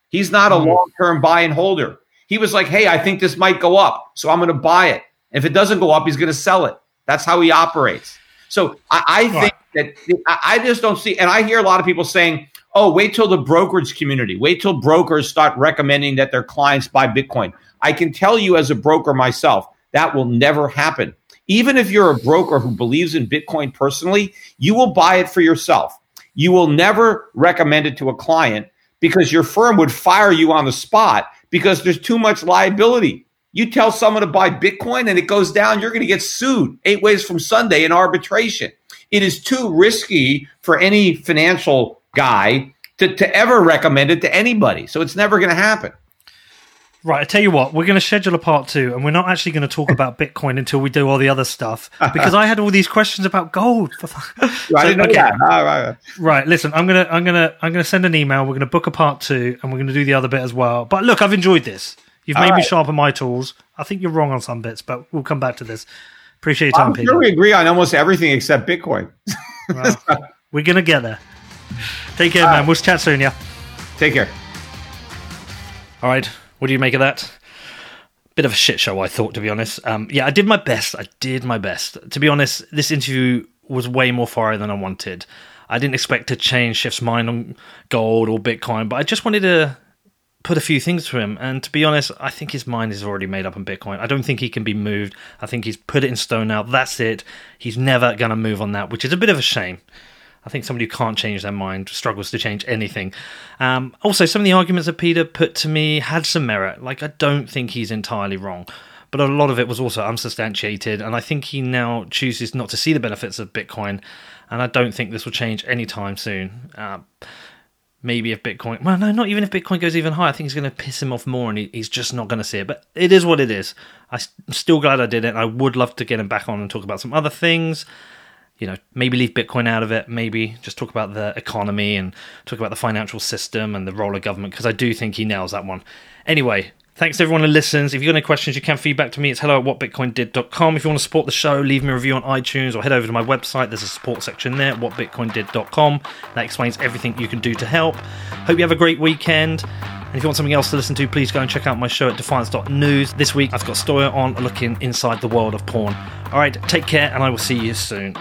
He's not a mm-hmm. long term buy and holder. He was like, hey, I think this might go up. So I'm going to buy it. If it doesn't go up, he's going to sell it. That's how he operates. So I, I think that I just don't see, and I hear a lot of people saying, oh, wait till the brokerage community, wait till brokers start recommending that their clients buy Bitcoin. I can tell you as a broker myself, that will never happen. Even if you're a broker who believes in Bitcoin personally, you will buy it for yourself. You will never recommend it to a client because your firm would fire you on the spot because there's too much liability. You tell someone to buy Bitcoin and it goes down, you're going to get sued eight ways from Sunday in arbitration. It is too risky for any financial guy to, to ever recommend it to anybody. So it's never going to happen. Right, I tell you what, we're going to schedule a part two, and we're not actually going to talk about Bitcoin until we do all the other stuff because I had all these questions about gold. so, right, okay. oh, right, right. Listen, I'm gonna, I'm gonna, I'm gonna send an email. We're going to book a part two, and we're going to do the other bit as well. But look, I've enjoyed this. You've all made right. me sharpen my tools. I think you're wrong on some bits, but we'll come back to this. Appreciate your time, I'm Peter. Sure we agree on almost everything except Bitcoin. we're gonna get there. Take care, all man. Right. We'll chat soon. Yeah. Take care. All right. What do you make of that? bit of a shit show, I thought, to be honest. Um, yeah, I did my best. I did my best. To be honest, this interview was way more fire than I wanted. I didn't expect to change Schiff's mind on gold or Bitcoin, but I just wanted to put a few things to him. And to be honest, I think his mind is already made up on Bitcoin. I don't think he can be moved. I think he's put it in stone now. That's it. He's never going to move on that, which is a bit of a shame. I think somebody who can't change their mind struggles to change anything. Um, also, some of the arguments that Peter put to me had some merit. Like, I don't think he's entirely wrong. But a lot of it was also unsubstantiated, and I think he now chooses not to see the benefits of Bitcoin, and I don't think this will change anytime soon. Uh, maybe if Bitcoin, well, no, not even if Bitcoin goes even higher, I think it's going to piss him off more and he, he's just not going to see it. But it is what it is. I'm still glad I did it. I would love to get him back on and talk about some other things. You know, maybe leave Bitcoin out of it, maybe just talk about the economy and talk about the financial system and the role of government, because I do think he nails that one. Anyway, Thanks to everyone who listens. If you've got any questions, you can feedback to me. It's hello at whatbitcoindid.com. If you want to support the show, leave me a review on iTunes or head over to my website. There's a support section there, whatbitcoindid.com. That explains everything you can do to help. Hope you have a great weekend. And if you want something else to listen to, please go and check out my show at defiance.news. This week, I've got a story on looking inside the world of porn. All right, take care, and I will see you soon.